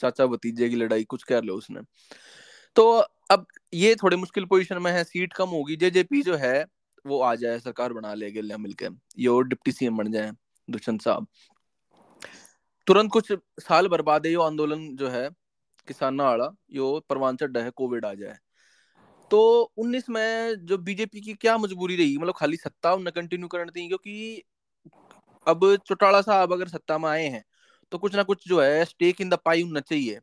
चाचा भतीजे की लड़ाई, कुछ कह लो उसने। तो अब ये थोड़े मुश्किल पोजीशन में है सीट कम होगी जे जेजेपी जो है, वो आ जाए, सरकार बना ले गले मिलकर ये और डिप्टी सीएम बन जाए, दुष्यंत साहब। तुरंत कुछ साल बर्बाद है, यो आंदोलन जो है, किसाना वाला यो परवान चढ़ा है कोविड आ जाए। तो 19 में जो बीजेपी की क्या मजबूरी रही? मतलब खाली सत्ता उन्हें कंटिन्यू करनी थी क्योंकि अब चौटाला साहब अगर सत्ता में आए हैं तो कुछ ना कुछ जो है स्टेक इन द पाई उनना चाहिए।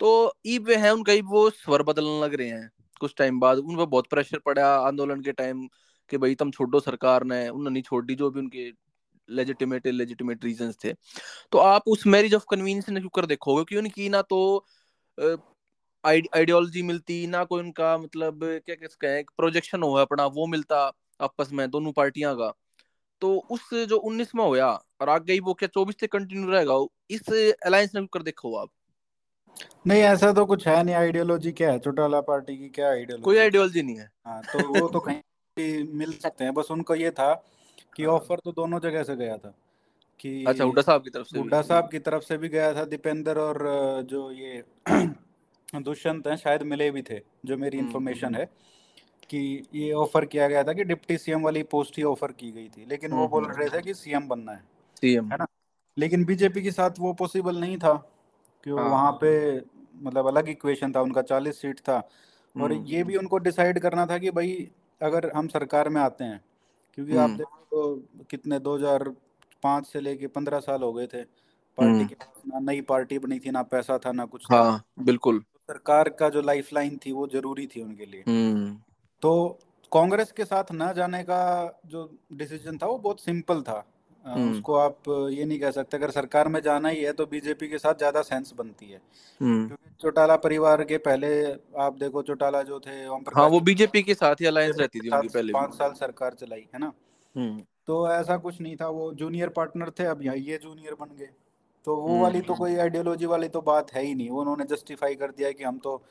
तो ई वे है, उनका वो स्वर बदलने लग रहे हैं। कुछ टाइम बाद उन पर बहुत प्रेशर पड़ा आंदोलन के टाइम कि भाई तुम छोड़ो सरकार ने उन्होंने नहीं छोड़ दी जो भी उनके लेजिटिमेट लेजिटिमेट रीजन थे। तो आप उस मैरिज ऑफ़ कन्वीनियंस ने क्यों कर देखोगे? कि उनकी ना तो आइडियोलॉजी मिलती ना कोई उनका मतलब क्या कहते हैं प्रोजेक्शन हो अपना वो मिलता आपस में दोनों पार्टियाँ का। तो उस जो उन्नीस में होया और आगे गई वो क्या चौबीस से कंटिन्यू रहेगा इस अलायंस ने कर देखो आप। नहीं ऐसा तो कुछ है नहीं आइडियोलॉजी क्या है? चौटाला पार्टी की क्या आइडियोलॉजी कोई आइडियोलॉजी नहीं है। हाँ तो वो तो कहीं भी मिल सकते हैं बस उनको ये था कि ऑफ़र तो दोनों जगह से गया था कि अच्छा हुड्डा साहब की तरफ़ से हुड्डा साहब की तरफ़ से भी गया था दीपेंद्र और जो ये दुष्यंत हैं शायद मिले भी थे जो मेरी इन्फॉर्मेशन है कि ये ऑफ़र किया गया था कि डिप्टी सीएम वाली पोस्ट ही ऑफ़र की गई थी लेकिन वो बोल रहे थे कि सीएम बनना है सीएम। है ना? लेकिन बीजेपी के साथ वो पॉसिबल नहीं था कि हाँ। वहाँ पे मतलब अलग इक्वेशन था उनका चालीस सीट था और ये भी उनको डिसाइड करना था कि भाई अगर हम सरकार में आते हैं क्योंकि आप देखो तो कितने 2005 से लेके 15 साल हो गए थे पार्टी के ना नई पार्टी बनी थी ना पैसा था ना कुछ था। हाँ बिल्कुल। सरकार का जो लाइफ लाइन थी वो ज़रूरी थी उनके लिए। तो कांग्रेस के साथ न जाने का जो डिसीज़न था वो बहुत सिंपल था। उसको आप ये नहीं कह सकते अगर सरकार में जाना ही है तो बीजेपी के साथ ज़्यादा सेंस बनती है। क्योंकि चौटाला परिवार के पहले आप देखो चौटाला जो थे ओम हाँ वो बीजेपी के साथ ही अलायंस रहती थी उनकी पहले पाँच साल सरकार चलाई है ना? तो ऐसा कुछ नहीं था वो जूनियर पार्टनर थे अब यहाँ ये जूनियर बन गए। तो वो वाली तो कोई आइडियोलॉजी वाली तो बात है ही नहीं वो उन्होंने जस्टिफाई कर दिया कि हम तो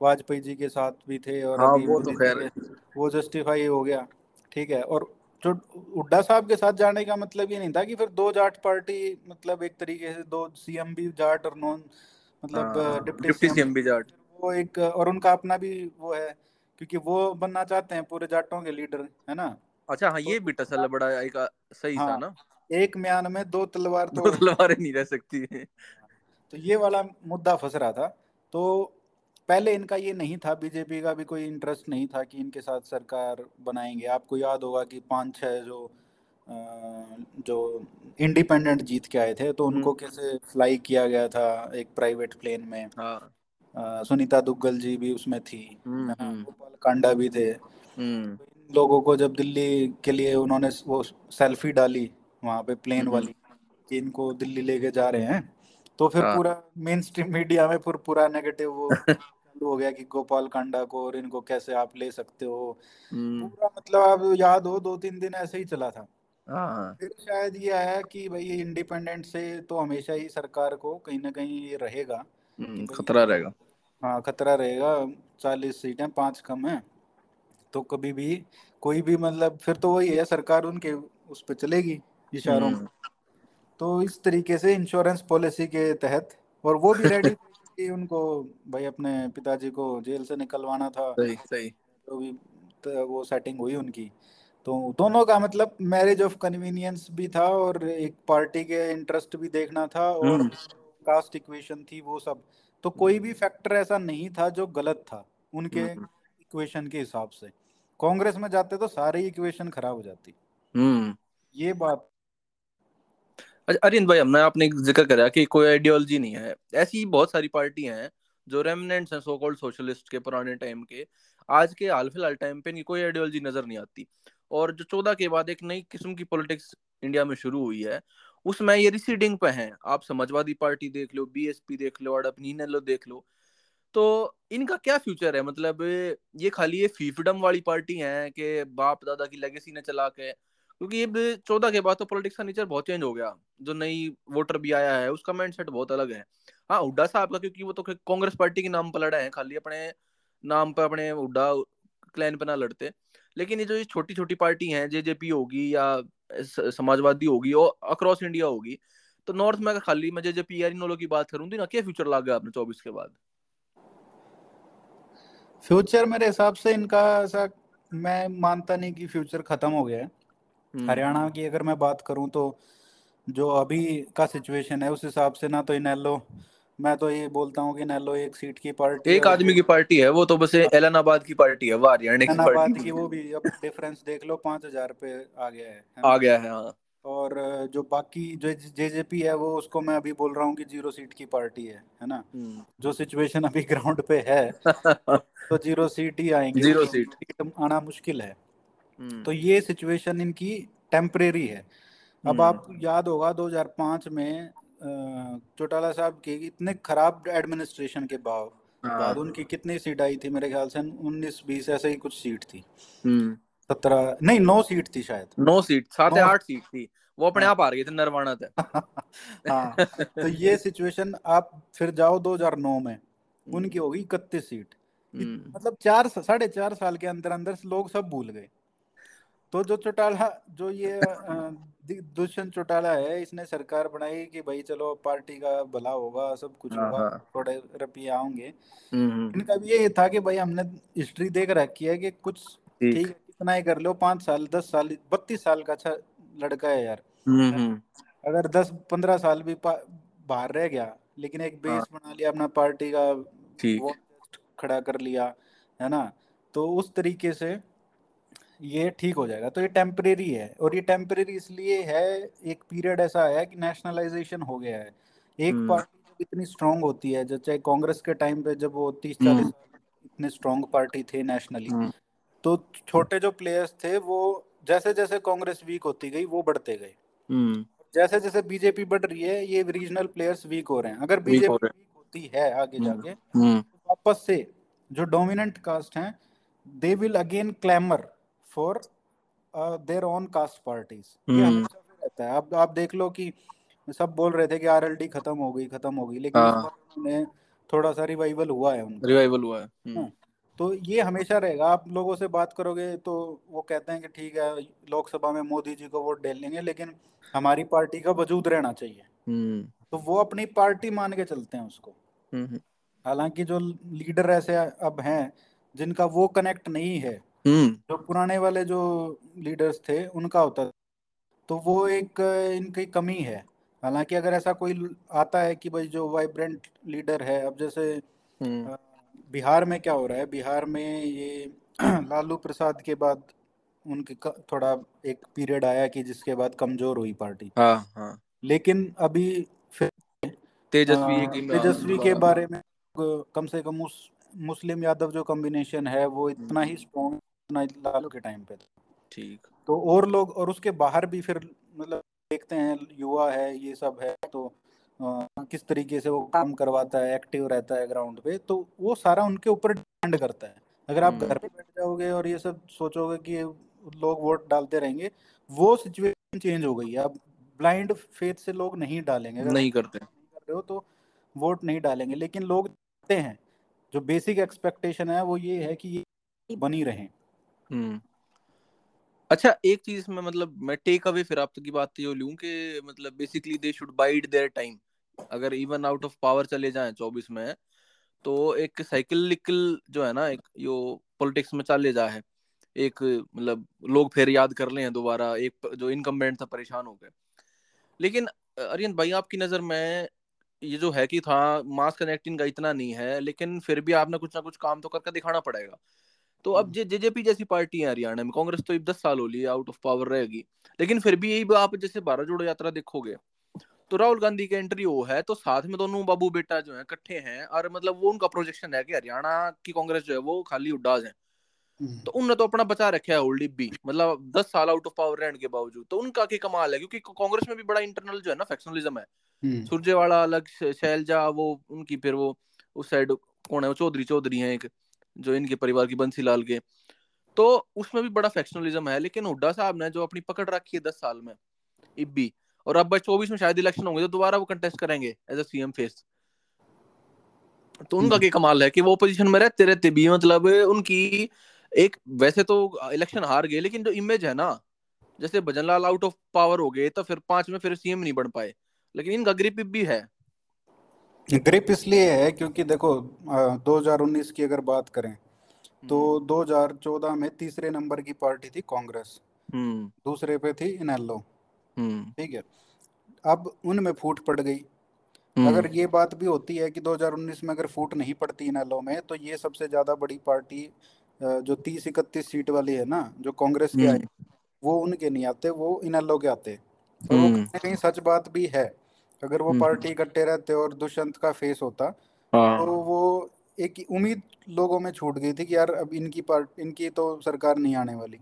वाजपेयी जी के साथ भी थे और हाँ, अभी वो तो खैर वो जस्टिफाई हो गया ठीक है। और जो हुड्डा साहब के साथ जाने का मतलब ये नहीं था कि फिर दो जाट पार्टी मतलब एक तरीके से दो सीएम भी जाट और नॉन मतलब डिप्टी सीएम भी जाट। वो एक और उनका अपना भी वो है क्योंकि वो बनना चाहते हैं पूरे जाटों के लीडर है ना? अच्छा हाँ ये भी टसल बड़ा एक सही हाँ, था ना? एक म्यान में दो तलवार तो दो तलवारें नहीं रह सकती है। तो ये वाला मुद्दा फंस रहा था। तो पहले इनका ये नहीं था बीजेपी का भी कोई इंटरेस्ट नहीं था कि इनके साथ सरकार बनाएँगे। आपको याद होगा कि पाँच छह जो जो इंडिपेंडेंट जीत के आए थे तो उनको कैसे फ्लाई किया गया था एक प्राइवेट प्लेन में? हाँ। सुनीता दुग्गल जी भी उसमें थी गोपाल कांडा भी थे। लोगों को जब दिल्ली के लिए उन्होंने वो सेल्फी डाली वहाँ पे प्लेन वाली कि इनको दिल्ली लेके जा रहे हैं। तो फिर हाँ। पूरा मेन स्ट्रीम मीडिया में फिर पूरा नेगेटिव वो चालू हो गया कि गोपाल कांडा को और इनको कैसे आप ले सकते हो। पूरा मतलब आप याद हो दो तीन दिन ऐसे ही चला था। फिर शायद ये आया कि भाई इंडिपेंडेंट से तो हमेशा ही सरकार को कहीं ना कहीं ये रहेगा हम्म, खतरा रहेगा। हाँ खतरा रहेगा चालीस सीटें पाँच कम है। तो कभी भी कोई भी मतलब फिर तो वही है सरकार उनके उस पर चलेगी। इशारों में। तो इस तरीके से इंश्योरेंस पॉलिसी के तहत और वो भी रेडी कि उनको भाई अपने पिताजी को जेल से निकलवाना था सही सही। तो भी तो वो सेटिंग हुई उनकी। तो दोनों का मतलब मैरिज ऑफ़ कन्वीनियंस भी था और एक पार्टी के इंटरेस्ट भी देखना था और कास्ट इक्वेशन थी वो सब। तो कोई भी फैक्टर ऐसा नहीं था जो गलत था उनके इक्वेशन के हिसाब से। कांग्रेस में जाते तो सारी इक्वेशन खराब हो जाती। ये बात अरिंद भाई हमने आपने ज़िक्र करा कि कोई आइडियोलॉजी नहीं है। ऐसी बहुत सारी पार्टी हैं जो रेमिनेंट्स हैं सो कॉल्ड सोशलिस्ट के पुराने टाइम के। आज के हाल फ़िलहाल टाइम पे नहीं कोई आइडियोलॉजी नज़र नहीं आती। और जो चौदह के बाद एक नई किस्म की पॉलिटिक्स इंडिया में शुरू हुई है, उसमें ये रिसीडिंग पे हैं। आप समाजवादी पार्टी देख लो बीएसपी देख लो और अपनी लो देख लो। तो इनका क्या फ्यूचर है? मतलब ये खाली ये फीफडम वाली पार्टी है कि बाप दादा की लेगेसी ने चला के क्योंकि ये चौदह के बाद तो पॉलिटिक्स का नेचर बहुत चेंज हो गया। जो नई वोटर भी आया है, उसका माइंड सेट बहुत अलग है। हाँ हुड्डा साहब का क्योंकि वो तो कांग्रेस पार्टी के नाम पर लड़ा है, खाली अपने नाम पर अपने हुड्डा क्लैन पे ना लड़ते। लेकिन ये जो ये छोटी छोटी पार्टी हैं जेजेपी होगी या समाजवादी होगी और अक्रॉस इंडिया होगी। तो नॉर्थ में अगर खाली मैं जेजेपी या इन लोगों की बात करूँ तो ना क्या फ्यूचर लगा आपने चौबीस के बाद? फ्यूचर मेरे हिसाब से इनका ऐसा, मैं मानता नहीं कि फ्यूचर खत्म हो गया है। हरियाणा की अगर मैं बात करूँ तो जो अभी का सिचुएशन है उस हिसाब से ना तो इनेलो मैं तो ये बोलता हूँ कि नेलो एक सीट की पार्टी एक आदमी की पार्टी है वो तो बस एलनाबाद की पार्टी है वो हरियाणा की पार्टी की वो भी अब डिफरेंस देख लो पाँच हज़ार पे आ गया है आ गया है हाँ। और जो बाकी जो जेजेपी है वो उसको मैं अभी बोल रहा हूँ कि ज़ीरो सीट की पार्टी है है ना? हम्म। जो सिचुएशन अभी ग्राउंड पे है तो ज़ीरो सीट ही आएँगे ज़ीरो सीट आना मुश्किल है। हम्म। तो ये सिचुएशन इनकी टेम्परेरी है। अब हम्म। आप याद होगा 2005 में चौटाला साहब की इतने खराब एडमिनिस्ट्रेशन के बाद हाँ। बाद उनकी कितनी सीट आई थी मेरे ख्याल से उन्नीस बीस ऐसे ही कुछ सीट थी। हम्म। सत्रह नहीं नौ सीट थी शायद। नौ सीट सात आठ सीट थी। वो अपने हाँ। आप आ रही थी नरवाना थे हाँ तो ये सिचुएशन आप फिर जाओ 2009 में उनकी होगी इकतीस सीट मतलब चार साढ़े चार साल के अंदर अंदर लोग सब भूल गए। तो जो चौटाला जो ये दुष्यंत चौटाला है इसने सरकार बनाई कि भाई चलो पार्टी का भला होगा सब कुछ हाँ, होगा हाँ। थोड़े रुपये आएँगे हम्म, हम्म। इनका भी ये था कि भाई हमने हिस्ट्री देख रखी है कि कुछ ठीक कितना ही कर लो पाँच साल दस साल बत्तीस साल का अच्छा लड़का है यार हम्म, अगर दस पंद्रह साल भी बाहर रह गया लेकिन एक बेस हाँ। बना लिया अपना पार्टी का खड़ा कर लिया है ना तो उस तरीके से ये ठीक हो जाएगा। तो ये टेम्परेरी है और ये टेम्परेरी इसलिए है एक पीरियड ऐसा है कि नेशनलाइजेशन हो गया है। एक पार्टी हम्म। इतनी स्ट्रांग होती है जो चाहे कांग्रेस के टाइम पे जब वो तीस हम्म। चालीस इतने स्ट्रांग पार्टी थे नेशनली हम्म। तो छोटे जो प्लेयर्स थे वो जैसे जैसे कांग्रेस वीक होती गई वो बढ़ते गए। जैसे जैसे बीजेपी बढ़ रही है ये रीजनल प्लेयर्स वीक हो रहे हैं। अगर बीजेपी वीक होती है आगे जाके वापस से जो डोमिनेंट कास्ट हैं they will again clamour for their own caste parties ये। हमेशा रहता है। अब आप देख लो कि सब बोल रहे थे कि आरएलडी खत्म हो गई खत्म हो गई लेकिन हाँ. थोड़ा सा रिवाइवल हुआ है उनका। रिवाइवल हुआ है। हाँ, तो ये हमेशा रहेगा। आप लोगों से बात करोगे तो वो कहते हैं कि ठीक है लोकसभा में मोदी जी को वोट डाल लेंगे लेकिन हमारी पार्टी का वजूद रहना चाहिए। हम्म। तो वो अपनी पार्टी मान के चलते हैं उसको। हालाँकि जो लीडर ऐसे अब हैं जिनका वो कनेक्ट नहीं है हम्म। जो पुराने वाले जो लीडर्स थे उनका होता था तो वो एक इनकी कमी है हालाँकि अगर ऐसा कोई आता है कि भाई जो वाइब्रेंट लीडर है अब जैसे हम्म। बिहार में क्या हो रहा है बिहार में ये लालू प्रसाद के बाद उनके थोड़ा एक पीरियड आया कि जिसके बाद कमज़ोर हुई पार्टी हाँ, हाँ. लेकिन अभी फिर तेजस्वी तेजस्वी के बारे में कम से कम उस मुस्लिम यादव जो कॉम्बिनेशन है वो इतना ही स्ट्रॉन्ग लालू के टाइम पे ठीक। तो और लोग और उसके बाहर भी फिर मतलब देखते हैं युवा है ये सब है तो आ, किस तरीके से वो काम करवाता है एक्टिव रहता है ग्राउंड पे तो वो सारा उनके ऊपर डिपेंड करता है। अगर आप घर हम्म। पे बैठ जाओगे और ये सब सोचोगे कि लोग वोट डालते रहेंगे वो सिचुएशन चेंज हो गई है। अब ब्लाइंड फेथ से लोग नहीं डालेंगे। नहीं करते। कर रहे हो तो वोट नहीं डालेंगे। लेकिन लोग हैं जो बेसिक एक्सपेक्टेशन है वो ये है कि ये बनी रहे। हम्म। अच्छा एक चीज़ में मतलब मैं टेक अवे फिर आप की बात लूँ कि मतलब basically they should bide their time अगर इवन आउट ऑफ़ पावर चले जाएँ 24 में तो एक साइकिलिकल जो है ना, एक यो पॉलिटिक्स में चले जा है। एक मतलब लोग फिर याद कर ले दोबारा, एक जो इनकम्बेंट था परेशान हो गए। लेकिन, अरियन भाई आपकी नज़र में ये जो है कि था मास कनेक्टिंग का इतना नहीं है, लेकिन फिर भी आपने कुछ ना कुछ काम तो करके दिखाना पड़ेगा। तो अब जे जेजेपी जैसी पार्टी है हरियाणा में कांग्रेस तो दस साल हो लिए आउट ऑफ़ पावर रहेगी। लेकिन फिर भी यही आप जैसे भारत जोड़ो यात्रा देखोगे तो राहुल गांधी की एंट्री वो है तो साथ में दोनों बाबू बेटा जो है इकट्ठे हैं और मतलब वो उनका प्रोजेक्शन है कि हरियाणा की कांग्रेस जो है वो खाली उड्डाज है। हम्म। तो उनने तो अपना बचा रखा है होल्ड भी मतलब दस साल आउट ऑफ़ पावर रहने के बावजूद। तो उनका की कमाल है क्योंकि कांग्रेस में भी बड़ा इंटरनल जो है ना फैक्शनलिज्म है। हम्म। सुरजेवाला अलग शैलजा वो उनकी फिर वो उस साइड कौन है वो चौधरी चौधरी है एक। जो इनके परिवार की बंसी लाल के। तो उसमें भी बड़ा फैक्शनलिज्म है लेकिन हुड्डा साहब ने जो अपनी पकड़ रखी है दस साल में इब्बी और अब चौबीस में शायद इलेक्शन होंगे तो दोबारा वो कंटेस्ट करेंगे एज अ सीएम फेस तो उनका हम्म। क्या कमाल है कि वो पोजीशन में रहते रहते भी मतलब उनकी एक वैसे तो इलेक्शन हार गए लेकिन जो इमेज है ना जैसे भजनलाल आउट ऑफ़ पावर हो गए तो फिर पाँच में फिर सीएम नहीं बन पाए। लेकिन इनका ग्रिप भी है। ग्रिप इसलिए है क्योंकि देखो 2019 की अगर बात करें तो 2014 हम्म। में तीसरे नंबर की पार्टी थी कांग्रेस हम्म। दूसरे पे थी इनेलो हम्म। ठीक है? अब उनमें फूट पड़ गई। अगर ये बात भी होती है कि 2019 में अगर फूट नहीं पड़ती इनेलो में तो ये सबसे ज़्यादा बड़ी पार्टी जो तीस इकतीस सीट वाली है ना जो कांग्रेस के आई वो उनके नहीं आते वो इनेलो के आते। कहीं कहीं सच बात भी है। अगर वो पार्टी इकट्ठे रहते और दुष्यंत का फेस होता हाँ। तो वो एक उम्मीद लोगों में छूट गई थी कि यार अब इनकी पार्ट इनकी तो सरकार नहीं आने वाली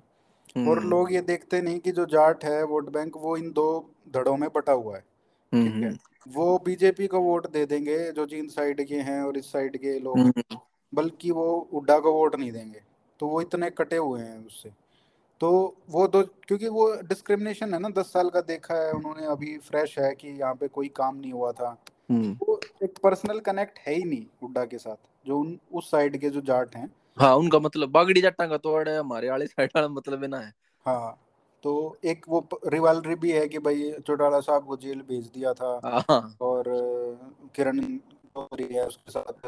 और हम्म। लोग ये देखते नहीं कि जो जाट है वोट बैंक वो इन दो धड़ों में बटा हुआ है ठीक है हम्म। वो बीजेपी को वोट दे देंगे जो जीन साइड के हैं और इस साइड के लोग हम्म। बल्कि वो उड्डा को वोट नहीं देंगे तो वो इतने कटे हुए हैं उससे तो वो दो क्योंकि वो डिस्क्रिमिनेशन है ना दस साल का देखा है उन्होंने अभी फ्रेश है कि यहाँ पे कोई काम नहीं हुआ था। वो एक पर्सनल कनेक्ट है ही नहीं हुड्डा के साथ जो उन उस साइड के जो जाट हैं। हाँ उनका मतलब बागड़ी जट्टा का तो है हमारे वाले साइड वाला मतलब है ना है। हाँ तो एक वो रिवालरी भी है कि भाई चौटाला साहब को जेल भेज दिया था हाँ। और किरण है उसके साथ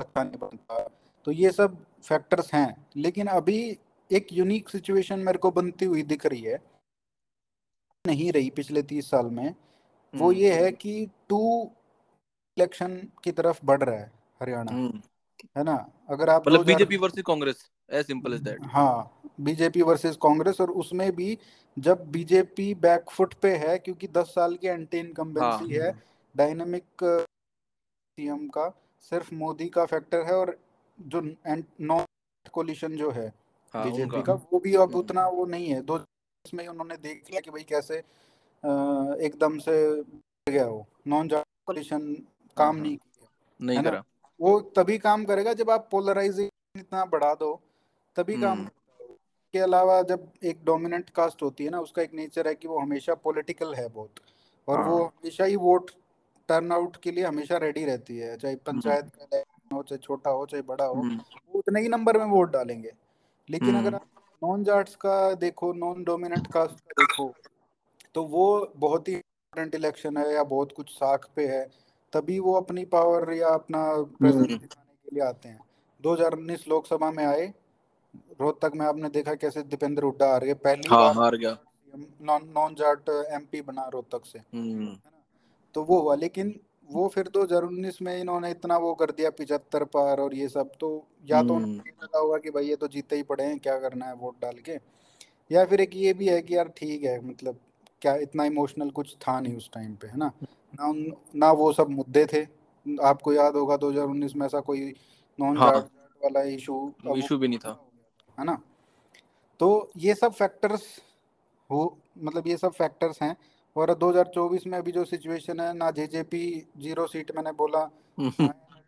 अच्छा नहीं बनता। तो ये सब फैक्टर्स हैं लेकिन अभी एक यूनिक सिचुएशन मेरे को बनती हुई दिख रही है नहीं रही पिछले तीस साल में वो हम्म। ये है कि टू इलेक्शन की तरफ़ बढ़ रहा है हरियाणा हम्म। है ना अगर आप मतलब BJP versus Congress as simple as that हाँ बीजेपी वर्सेस कांग्रेस और उसमें भी जब बीजेपी बैकफुट पे है क्योंकि दस साल की एंटी इनकम्बेंसी हाँ। है डायनेमिक सीएम का सिर्फ़ मोदी का फैक्टर है और जो नॉन कोलिशन जो हाँ, बीजेपी का वो भी अब हम्म। उतना वो नहीं है दो में उन्होंने देख लिया कि भाई कैसे एकदम से गया वो नॉन कोलिशन काम हाँ, नहीं किया नहीं करा वो तभी काम करेगा जब आप पोलराइजेशन इतना बढ़ा दो तभी काम हम्म। के अलावा जब एक डोमिनेंट कास्ट होती है ना उसका एक नेचर है कि वो हमेशा पॉलिटिकल है बहुत और हाँ। वो हमेशा ही वोट टर्न आउट के लिए हमेशा रेडी रहती है चाहे हम्म। पंचायत का हो चाहे छोटा हो चाहे बड़ा हो वो उतने ही नंबर में वोट डालेंगे लेकिन अगर आप नॉन जाट्स का देखो नॉन डोमिनेंट कास्ट का देखो तो वो बहुत ही इम्पोर्टेंट इलेक्शन है या बहुत कुछ साख पे है तभी वो अपनी पावर या अपना प्रेजेंस हम्म। दिखाने के लिए आते हैं। 2019 लोकसभा में आए रोहतक में आपने देखा कैसे दीपेंद्र हुड्डा हार गए। पहली हाँ, बार हार गया। नॉन नॉन जाट एमपी बना रोहतक से। हम्म। तो वो हुआ लेकिन वो फिर 2019 में इन्होंने इतना वो कर दिया पिछहत्तर पार और ये सब तो या तो उन्हें हम्म। लगा होगा कि भाई ये तो जीते ही पड़े हैं क्या करना है वोट डाल के। या फिर एक ये भी है कि यार ठीक है मतलब क्या इतना इमोशनल कुछ था नहीं उस टाइम पे है ना? ना ना वो सब मुद्दे थे। आपको याद होगा 2019 में ऐसा कोई नॉन हाँ, वाला इशू इशू भी नहीं था। है ना? तो ये सब फैक्टर्स हो मतलब ये सब फैक्टर्स हैं। और 2024 में अभी जो सिचुएशन है ना जेजेपी ज़ीरो सीट मैंने बोला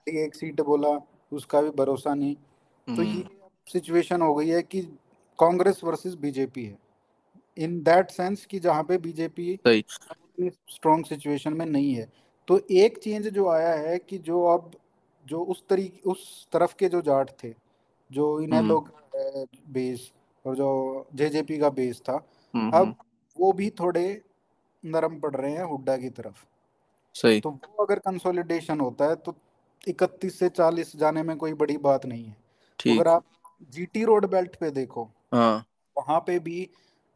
एक सीट बोला उसका भी भरोसा नहीं। तो ये सिचुएशन। हो गई है कि कांग्रेस वर्सेस बीजेपी है। इन दैट सेंस कि जहाँ पे बीजेपी स्ट्रॉन्ग सिचुएशन में नहीं है। तो एक चेंज जो आया है कि जो अब जो उस तरीके उस तरफ़ के जो जाट थे जो इन्हें। लोग बेस और जो जेजेपी का बेस था अब वो भी थोड़े नरम पड़ रहे हैं हुड्डा की तरफ़। सही। तो वो अगर कंसोलिडेशन होता है तो इकतीस से चालीस जाने में कोई बड़ी बात नहीं है। ठीक। अगर आप जीटी रोड बेल्ट पे देखो हाँ। वहाँ पे भी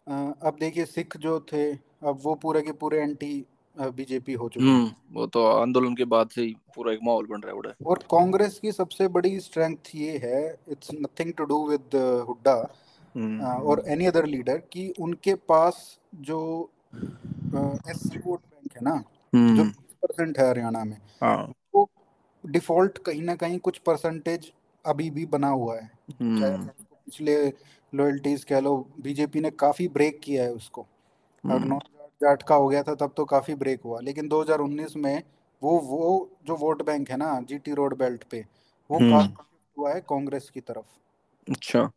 अब देखिए सिख जो थे अब वो पूरे के पूरे एंटी बीजेपी हो चुके हैं। हम्म वो तो आंदोलन के बाद से ही पूरा एक माहौल बन रहा है और कांग्रेस की सबसे बड़ी स्ट्रेंथ ये है it's nothing to do with Hooda. हम्म। और एनी अदर लीडर कि उनके पास जो एस सी वोट बैंक है ना जो हम्म परसेंट है हरियाणा में। हाँ। वो डिफ़ॉल्ट कहीं ना कहीं कुछ परसेंटेज अभी भी बना हुआ है। हम्म। पिछले लॉयल्टीज कह लो बीजेपी ने काफ़ी ब्रेक किया है उसको। अगर हम्म, नौ जाट का हो गया था तब तो काफ़ी ब्रेक हुआ। लेकिन 2019 में वो वो जो वोट बैंक है ना जीटी रोड बेल्ट पे वो काफ़ी हुआ है कांग्रेस की तरफ़। अच्छा।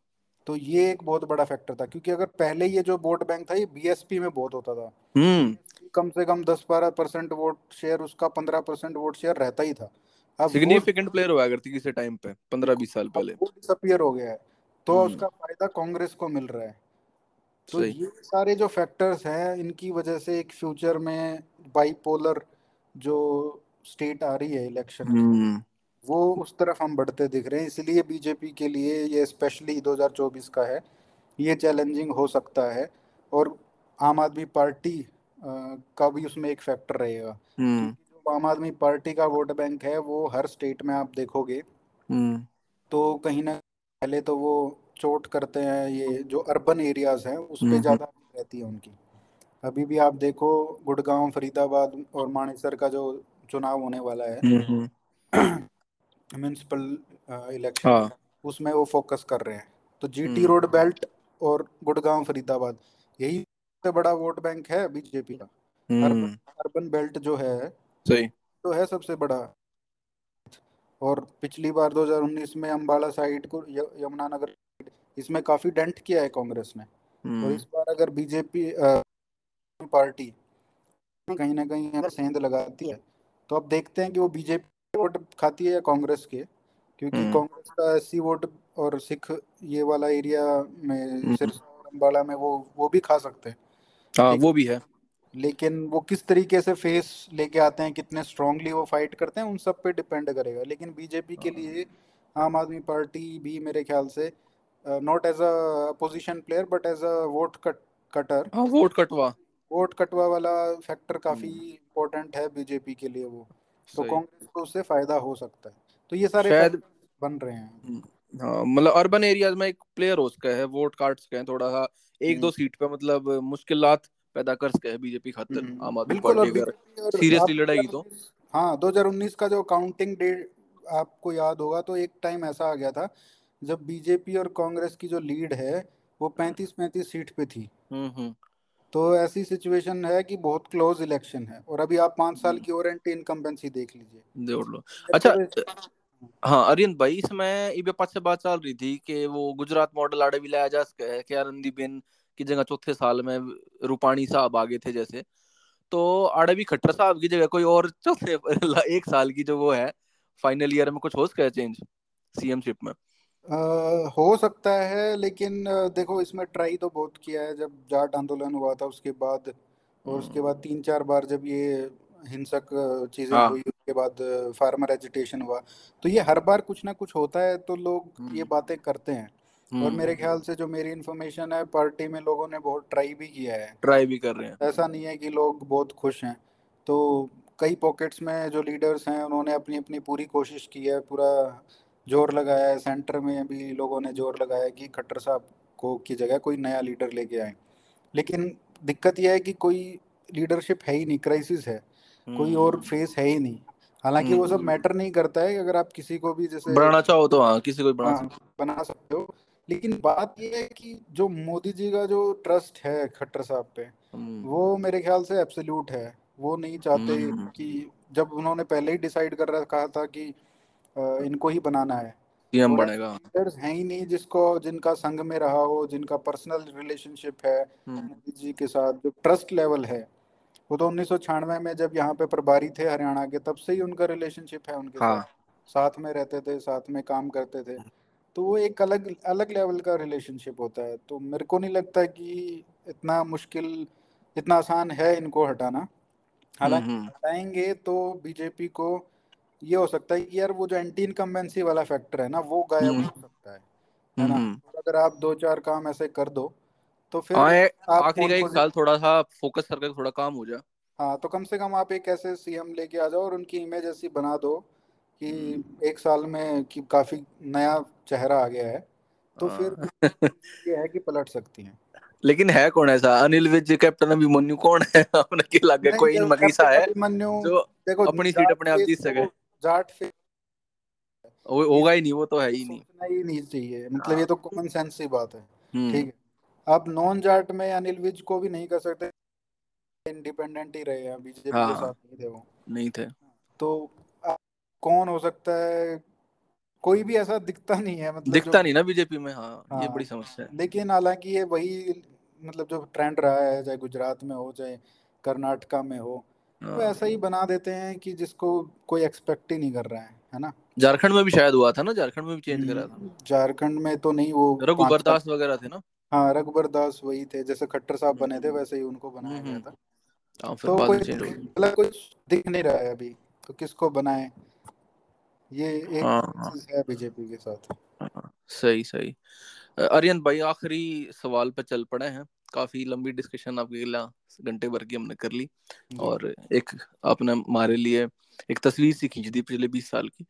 तो ये एक बहुत बड़ा फैक्टर था क्योंकि अगर पहले ये जो वोट बैंक था ये बीएसपी में बहुत होता था। हम्म। कम से कम दस बारह परसेंट वोट शेयर उसका 15 परसेंट वोट शेयर रहता ही था। अब सिग्निफिकेंट प्लेयर हुआ करती किसी टाइम पे पंद्रह बीस साल पहले। वो डिसअपियर हो गया है तो हम्म। उसका फ़ायदा कांग्रेस को मिल रहा है। तो ये सारे जो फैक्टर्स हैं इनकी वजह से एक फ्यूचर में बाइपोलर जो स्टेट आ रही है इलेक्शन वो उस तरफ़ हम बढ़ते दिख रहे हैं इसलिए बीजेपी के लिए ये स्पेशली 2024 का है ये चैलेंजिंग हो सकता है और आम आदमी पार्टी का भी उसमें एक फैक्टर रहेगा। हम्म। क्योंकि जो आम आदमी पार्टी का वोट बैंक है वो हर स्टेट में आप देखोगे हम्म। तो कहीं ना पहले तो वो चोट करते हैं ये जो अर्बन एरियाज़ हैं उस पे हम्म ज़्यादा रहती है उनकी। अभी भी आप देखो गुड़गांव फरीदाबाद और मानेसर का जो चुनाव होने वाला है म्यूनसिपल इलेक्शन हाँ। उसमें वो फोकस कर रहे हैं। तो जीटी रोड बेल्ट और गुड़गांव फरीदाबाद यही सबसे बड़ा वोट बैंक है बीजेपी का। अर्बन हम्म अर्बन बेल्ट जो है सही। तो है सबसे बड़ा। और पिछली बार 2019 में अंबाला साइड को यमुनानगर इसमें काफ़ी डेंट किया है कांग्रेस ने। और हम्म इस बार अगर बीजेपी पार्टी कहीं ना कहीं अगर सेंध लगाती है तो अब देखते हैं कि वो बीजेपी वोट खाती है कांग्रेस के क्योंकि हम्म। कांग्रेस का एससी वोट और सिख ये वाला एरिया में हम्म, सिरसा और में वो वो भी खा सकते हैं। हाँ वो भी है। लेकिन वो किस तरीके से फेस लेके आते हैं कितने स्ट्रांगली वो फाइट करते हैं उन सब पे डिपेंड करेगा। लेकिन बीजेपी के लिए आम आदमी पार्टी भी मेरे ख्याल से not as a opposition player but as a vote cut cutter हाँ वोट कटवा। वोट कटवा वाला फैक्टर काफ़ी हम्म, इम्पोर्टेंट है बीजेपी के लिए वो। तो कांग्रेस को उससे फ़ायदा हो सकता है। तो ये सारे शायद बन रहे हैं। हम्म, हाँ मतलब अर्बन एरियाज़ में एक प्लेयर हो सका है वोट काट सके हैं थोड़ा सा एक हम्म, दो सीट पे मतलब मुश्किलात पैदा कर सके है बीजेपी खातिर आम आदमी पार्टी अगर सीरियसली लड़ाई तो। 2019 हाँ 2019 का जो काउंटिंग डेट आपको याद होगा तो एक टाइम ऐसा आ गया था जब बीजेपी और कांग्रेस की जो लीड है वो 35 35 सीट पे थी। हम्म। तो ऐसी सिचुएशन है कि बहुत क्लोज इलेक्शन है और अभी आप पाँच साल हम्म, की और एंटी इनकम्बेंसी देख लीजिए। जोड़ लो। अच्छा हाँ अरियन भाई इसमें इबे पास से बात चल रही थी कि वो गुजरात मॉडल आड़े भी लाया जा सके है कि आनंदीबेन की जगह चौथे साल में रूपाणी साहब आगे थे जैसे। तो आड़े भी खट्टर साहब की जगह कोई और चौथे एक साल की जो वो है फाइनल ईयर में कुछ हो सका चेंज सीएमशिप में? अ, हो सकता है लेकिन अ, देखो इसमें ट्राई तो बहुत किया है। जब जाट आंदोलन हुआ था उसके बाद और उसके बाद हम्म, तीन चार बार जब ये हिंसक चीज़ें हाँ। हुई उसके बाद फार्मर एजिटेशन हुआ। तो ये हर बार कुछ ना कुछ होता है तो लोग ये हम्म। बातें करते हैं। और मेरे हम्म। ख्याल से जो मेरी इन्फॉर्मेशन है पार्टी में लोगों ने बहुत ट्राई भी किया है। ट्राई भी कर रहे हैं। ऐसा नहीं है कि लोग बहुत खुश हैं। तो कई पॉकेट्स में जो लीडर्स हैं उन्होंने अपनी अपनी पूरी कोशिश की है पूरा ज़ोर लगाया है सेंटर में भी लोगों ने ज़ोर लगाया कि खट्टर साहब को की जगह कोई नया लीडर लेके आए। लेकिन दिक्कत यह है कि कोई लीडरशिप है ही नहीं क्राइसिस है। कोई और हम्म। फेस है ही नहीं। हालाँकि वो सब हम्म। मैटर नहीं करता है अगर आप किसी को भी जैसे बनाना चाहो तो हाँ किसी को भी बना हाँ सकते बना सकते हो। लेकिन बात ये है कि जो मोदी जी का जो ट्रस्ट है खट्टर साहब पे हम्म। वो मेरे ख्याल से एब्सोल्यूट है। वो नहीं चाहते हम्म। कि जब उन्होंने पहले ही डिसाइड कर रखा था कि इनको ही बनाना है। सीएम बनेगा। लीडर्स हैं ही नहीं जिसको जिनका संग में रहा हो जिनका पर्सनल रिलेशनशिप है हम्म। मोदी जी के साथ जो ट्रस्ट लेवल है। वो तो उन्नीस सौ छियानवे में जब यहाँ पे प्रभारी थे हरियाणा के तब से ही उनका रिलेशनशिप है उनके हाँ। साथ साथ में रहते थे साथ में काम करते थे। तो वो एक अलग अलग लेवल का रिलेशनशिप होता है। तो मेरे को नहीं लगता कि इतना मुश्किल इतना आसान है इनको हटाना। हालाँकि हम्म, हम्म। हटाएँगे तो बीजेपी को ये हो सकता है कि यार वो जो एंटी इनकम्बेंसी वाला फैक्टर है ना वो गायब हम्म, हो सकता है है ना? हम्म। अगर आप दो चार काम ऐसे कर दो तो फिर हाँ आप आखिरी का एक साल थोड़ा सा फोकस करके थोड़ा काम हो जाए हाँ तो कम से कम आप एक ऐसे सीएम लेके आ जाओ और उनकी इमेज ऐसी बना दो कि हम्म, एक साल में कि काफ़ी नया चेहरा आ गया है तो फिर हाँ ये है कि पलट सकती हैं। लेकिन है कौन ऐसा? अनिल विज कैप्टन अभिमन्यु कौन है? अपने के लगे कोई मगीसा है जो देखो अपनी सीट अपने आप जीत सके। तो जाट फेस वो होगा ही नहीं वो तो है ही नहीं। ही नहीं चाहिए। मतलब ये हाँ। तो कॉमन सेंस की बात है। ठीक हम्म है। अब नॉन जाट में अनिल विज को भी नहीं कर सकते। इंडिपेंडेंट ही रहे हैं बीजेपी के साथ हाँ नहीं थे वो। नहीं थे। तो कौन हो सकता है? कोई भी ऐसा दिखता नहीं है मतलब दिखता नहीं ना बीजेपी में हाँ हाँ। ये बड़ी समस्या है। लेकिन हालाँकि ये वही मतलब जो ट्रेंड रहा है चाहे गुजरात में हो चाहे कर्नाटका में हो वो हाँ ऐसा ही बना देते हैं कि जिसको कोई एक्सपेक्ट ही नहीं कर रहा है है ना? झारखंड में भी शायद हुआ था ना? झारखंड में भी चेंज करा था। हम्म, झारखंड में तो नहीं वो रघुबर दास वगैरह थे ना? हाँ रघुबर दास वही थे जैसे खट्टर साहब बने थे हम्म वैसे ही उनको बनाया गया हम्म, था। हाँ तो कोई मतलब कुछ दिख नहीं रहा है अभी तो किसको बनाए? ये एक हाँ चीज़ है बीजेपी के साथ। सही सही। अ, आर्यन भाई आखिरी सवाल पे चल पड़े हैं। काफ़ी लंबी डिस्कशन आपके गिला घंटे भर की हमने कर ली। और एक आपने हमारे लिए एक तस्वीर सी खींच दी पिछले बीस साल की।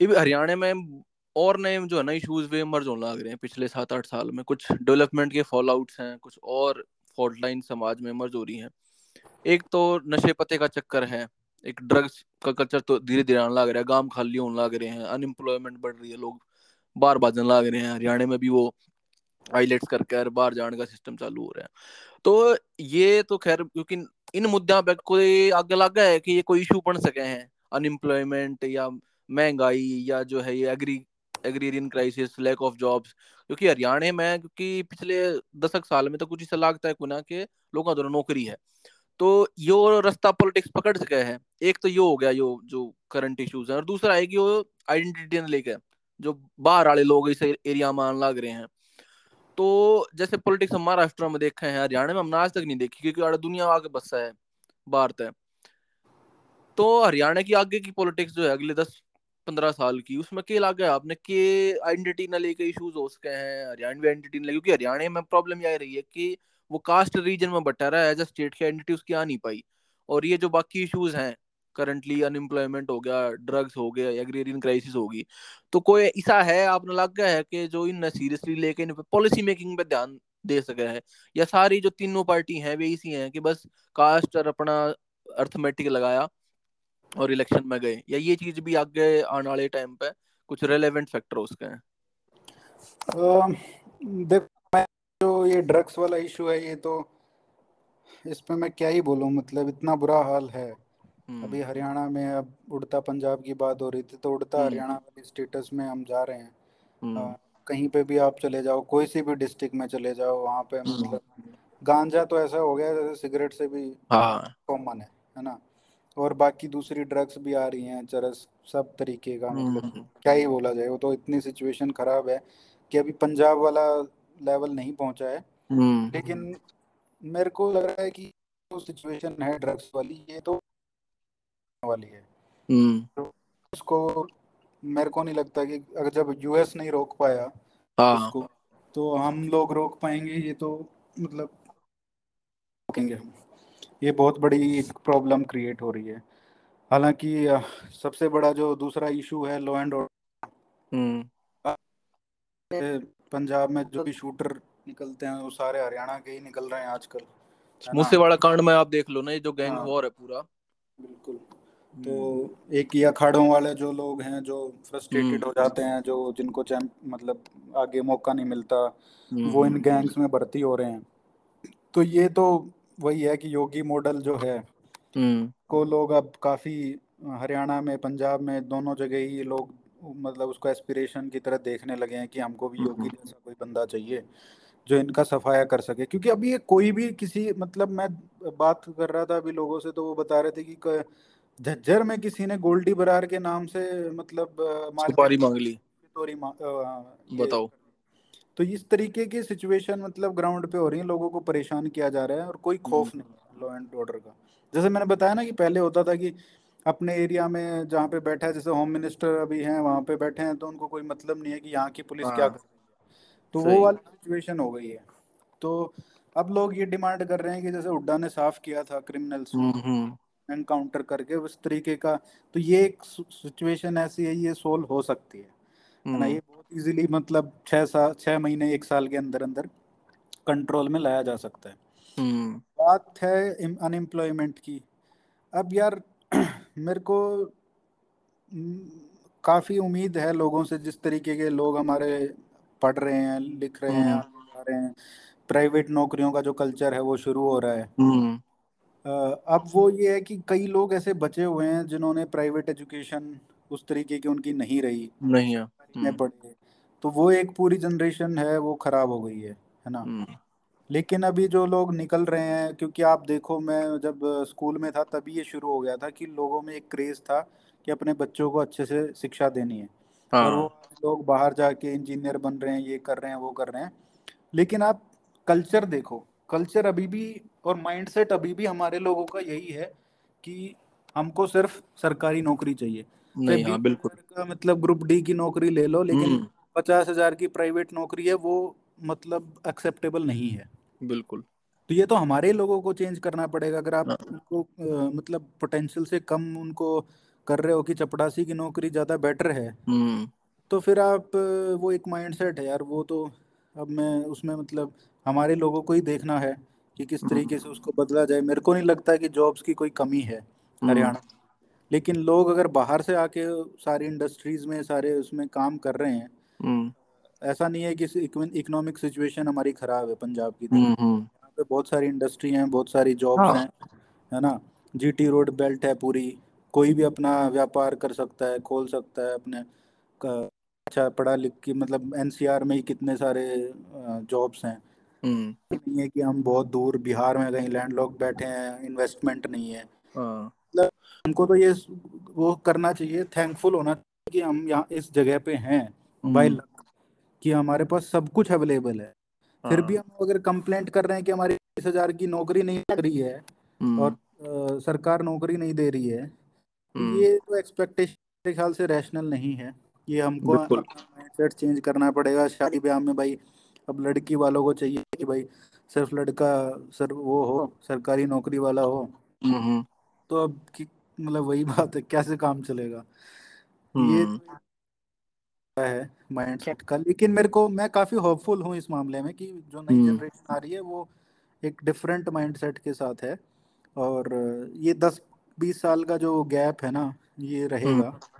ये हरियाणा में और नए जो है ना इश्यूज़ वे इमर्ज होने लग रहे हैं पिछले सात आठ साल में। कुछ डेवलपमेंट के फॉल आउट्स हैं कुछ और फॉल्ट लाइन समाज में इमर्ज हो रही हैं। एक तो नशे पते का चक्कर है एक ड्रग्स का कल्चर तो धीरे धीरे आने लग रहा है गाँव खाली होने लग रहे हैं अनएम्प्लॉयमेंट बढ़ रही है लोग बार भाजने लग रहे हैं। हरियाणा में भी वो आईलेट्स करके और बाहर जाने का सिस्टम चालू हो रहा है। तो ये तो खैर, क्योंकि इन मुद्दों पे कोई आगे लगा है कि ये कोई इशू बन सके हैं? अनएम्प्लॉयमेंट या महँगाई या जो है ये agri agrarian crisis lack of jobs क्योंकि हरियाणा में, क्योंकि पिछले दशक साल में तो कुछ ऐसा लगता है कुना के लोगों दोनों नौकरी है। तो यो रास्ता पॉलिटिक्स पकड़ सके है। एक तो यो हो गया यो, जो करंट इश्यूज़ है और दूसरा है कि वो आइडेंटिटी ने लेके, जो बाहर वाले लोग इस एरिया में आने लग रहे हैं। तो जैसे पॉलिटिक्स हम महाराष्ट्र में देखे हैं, हरियाणा में हमने आज तक नहीं देखी, क्योंकि दुनिया आगे बसा है, भारत है। तो हरियाणा की आगे की पॉलिटिक्स जो है अगले दस, पंद्रह साल की, उसमें के लगा है आपने, के आइडेंटिटी न लेके इश्यूज़ हो सके हैं हरियाणवी आइडेंटिटी न क्योंकि हरियाणा में प्रॉब्लम यह रही है कि वो कास्ट रीजन में बटा रहा है एज अ स्टेट की आइडेंटिटी उसकी आ नहीं पाई। और ये जो बाकी इश्यूज़ हैं करंटली अनएम्प्लॉयमेंट हो गया ड्रग्स हो गया एग्रेरियन क्राइसिस होगी। तो कोई ऐसा है, आपने लग गया है कि जो इन सीरियसली लेके इन पॉलिसी मेकिंग पे ध्यान दे सके है? या सारी जो तीनों पार्टी हैं, वे इसी हैं कि बस कास्ट और अपना अर्थमेटिक लगाया और इलेक्शन में गए? या ये चीज़ भी आगे आने वाले टाइम पे कुछ रेलेवेंट फैक्टर हो? सके हैं जो ये ड्रग्स वाला इशू है, ये तो इस पे मैं क्या ही बोलूँ मतलब इतना बुरा हाल है। अभी हम्म हरियाणा में अब उड़ता पंजाब की बात हो रही थी तो उड़ता हम्म। हरियाणा वाले स्टेटस में हम जा रहे हैं। हम्म। अ, कहीं पे भी आप चले जाओ कोई सी भी डिस्ट्रिक्ट में चले जाओ वहाँ पे हम्म, मतलब गांजा तो ऐसा हो गया है जैसे सिगरेट से भी हाँ। कॉमन है है ना? और बाकी दूसरी ड्रग्स भी आ रही हैं चरस सब तरीके का मतलब हम्म। क्या ही बोला जाए वो तो इतनी सिचुएशन खराब है कि अभी पंजाब वाला लेवल नहीं पहुँचा है। हम्म। लेकिन मेरे को लग रहा है कि जो सिचुएशन है ड्रग्स वाली ये तो वाली है। हम्म। तो उसको मेरे को नहीं लगता कि अगर जब यूएस नहीं रोक पाया हाँ। उसको तो हम लोग रोक पाएँगे ये तो मतलब रोकेंगे हम। ये बहुत बड़ी प्रॉब्लम क्रिएट हो रही है। हालाँकि सबसे बड़ा जो दूसरा इशू है law and hmm. Order Punjab में जो भी शूटर निकलते हैं वो सारे हरियाणा के ही निकल रहे हैं आजकल मुझसे बड़ा कांड में आप देख लो ना ये जो गैंग हाँ। वॉर है पूरा। बिल्कुल। तो एक ये अखाड़ों वाले जो लोग हैं जो फ्रस्ट्रेटेड हम्म। हो जाते हैं जो जिनको चैंप मतलब आगे मौका नहीं मिलता हम्म। वो इन गैंग्स में भर्ती हो रहे हैं। तो ये तो वही है कि योगी मॉडल जो है हम्म। को लोग अब काफ़ी हरियाणा में पंजाब में दोनों जगह ही लोग मतलब उसको एस्पिरेशन की तरह देखने लगे हैं कि हमको भी योगी जैसा कोई बंदा चाहिए जो इनका सफाया कर सके। क्योंकि अभी ये कोई भी किसी मतलब मैं बात कर रहा था अभी लोगों से तो वो बता रहे थे कि झज्जर में किसी ने गोल्डी बरार के नाम से मतलब सुपारी मांग ली। तोरी बताओ। तो इस तरीके की सिचुएशन मतलब ग्राउंड पे हो रही है लोगों को परेशान किया जा रहा है और कोई खौफ हम्म। नहीं लॉ एंड ऑर्डर का। जैसे मैंने बताया ना कि पहले होता था कि अपने एरिया में जहाँ पे बैठा है जैसे होम मिनिस्टर अभी हैं वहाँ पे बैठे हैं तो उनको कोई मतलब नहीं है कि यहाँ की पुलिस क्या कर है। तो वो वाली सिचुएशन हो गई है। तो अब लोग ये डिमांड कर रहे हैं कि जैसे हुड्डा ने साफ़ किया था क्रिमिनल्स एनकाउंटर करके उस तरीके का तो ये एक सिचुएशन ऐसी है ये सोल्व हो सकती है। ना ये बहुत इजीली मतलब छह साल छह महीने एक साल के अंदर अंदर कंट्रोल में लाया जा सकता है। बात है अनएम्प्लॉयमेंट की। अब यार मेरे को काफ़ी उम्मीद है लोगों से जिस तरीके के लोग हमारे पढ़ रहे हैं लिख रहे हैं आ रहे हैं। प्राइवेट नौकरियों का जो कल्चर है वो शुरू हो रहा है। अब वो ये है कि कई लोग ऐसे बचे हुए हैं जिन्होंने प्राइवेट एजुकेशन उस तरीके की उनकी नहीं रही नहीं है। पढ़े तो वो एक पूरी जनरेशन है वो खराब हो गई है है ना? लेकिन अभी जो लोग निकल रहे हैं क्योंकि आप देखो मैं जब स्कूल में था तभी ये शुरू हो गया था कि लोगों में एक क्रेज था कि अपने बच्चों को अच्छे से शिक्षा देनी है। हाँ। और वो लोग बाहर जाके इंजीनियर बन रहे हैं ये कर रहे हैं वो कर रहे हैं। लेकिन आप कल्चर देखो कल्चर अभी भी और माइंडसेट अभी भी हमारे लोगों का यही है कि हमको सिर्फ़ सरकारी नौकरी चाहिए नहीं हाँ, बिल्कुल का मतलब ग्रुप डी की नौकरी ले लो लेकिन हम्म। पचास हज़ार की प्राइवेट नौकरी है वो मतलब एक्सेप्टेबल नहीं है बिल्कुल तो ये तो हमारे लोगों को चेंज करना पड़ेगा अगर आप हाँ। उनको मतलब पोटेंशियल से कम उनको कर रहे हो कि चपड़ासी की नौकरी ज़्यादा बेटर है हम्म। तो फिर आप वो एक माइंडसेट है यार वो तो अब मैं उसमें मतलब हमारे लोगों को ही देखना है कि किस तरीके से उसको बदला जाए मेरे को नहीं लगता कि जॉब्स की कोई कमी है हम्म। हरियाणा लेकिन लोग अगर बाहर से आके सारी इंडस्ट्रीज़ में सारे उसमें काम कर रहे हैं हम्म। ऐसा नहीं है कि इकोनॉमिक सिचुएशन हमारी खराब है पंजाब की हम्म, हम्म। यहाँ पे बहुत सारी इंडस्ट्री हैं बहुत सारी जॉब्स हाँ। हैं है ना जीटी रोड बेल्ट है पूरी कोई भी अपना व्यापार कर सकता है खोल सकता है अपने अच्छा पढ़ा लिख के मतलब एनसीआर में ही कितने सारे जॉब्स हैं नहीं है कि हम बहुत दूर बिहार में कहीं लैंड लॉक बैठे हैं इन्वेस्टमेंट नहीं है हाँ। मतलब हमको तो ये वो करना चाहिए थैंकफुल होना चाहिए कि हम यहाँ इस जगह पे हैं बाय लक हम्म। कि हमारे पास सब कुछ अवेलेबल है फिर भी हाँ। हम अगर कंप्लेंट कर रहे हैं कि हमारी बीस हज़ार की नौकरी नहीं लग रही है हम्म। और आ, सरकार नौकरी नहीं दे रही है तो हम्म। ये तो एक्सपेक्टेशन मेरे ख्याल से रैशनल नहीं है ये हमको माइंडसेट चेंज करना पड़ेगा शादी ब्याह में भाई अब लड़की वालों को चाहिए कि भाई सिर्फ़ लड़का सर वो हो सरकारी नौकरी वाला हो तो अब मतलब वही बात है कैसे काम चलेगा ये हम्म। है माइंडसेट का लेकिन मेरे को मैं काफ़ी होपफुल हूँ इस मामले में कि जो नई जनरेशन हम्म। आ रही है वो एक डिफरेंट माइंडसेट के साथ है और ये दस बीस साल का जो गैप है ना ये रहेगा हम्म।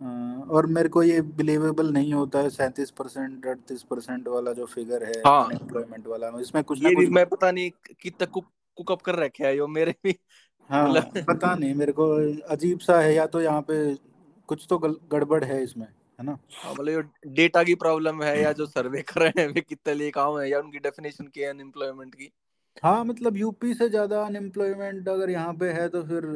और मेरे को ये बिलीवेबल नहीं होता है सैंतीस परसेंट अड़तीस परसेंट वाला जो फिगर है अनएम्प्लॉयमेंट वाला इसमें कुछ ये ना कुछ मैं पता नहीं कितना कुक कुक कर रखे है यो मेरे भी। हाँ मतलब पता नहीं मेरे को अजीब सा है या तो यहाँ पे कुछ तो गड़बड़ है इसमें है ना? हाँ मतलब डेटा की प्रॉब्लम है या जो सर्वे कर रहे हैं वे कितने लिए काम है या उनकी डेफिनेशन की है अनएम्प्लॉयमेंट की। हाँ मतलब यूपी से ज़्यादा अनएम्प्लॉयमेंट अगर यहाँ पे है तो फिर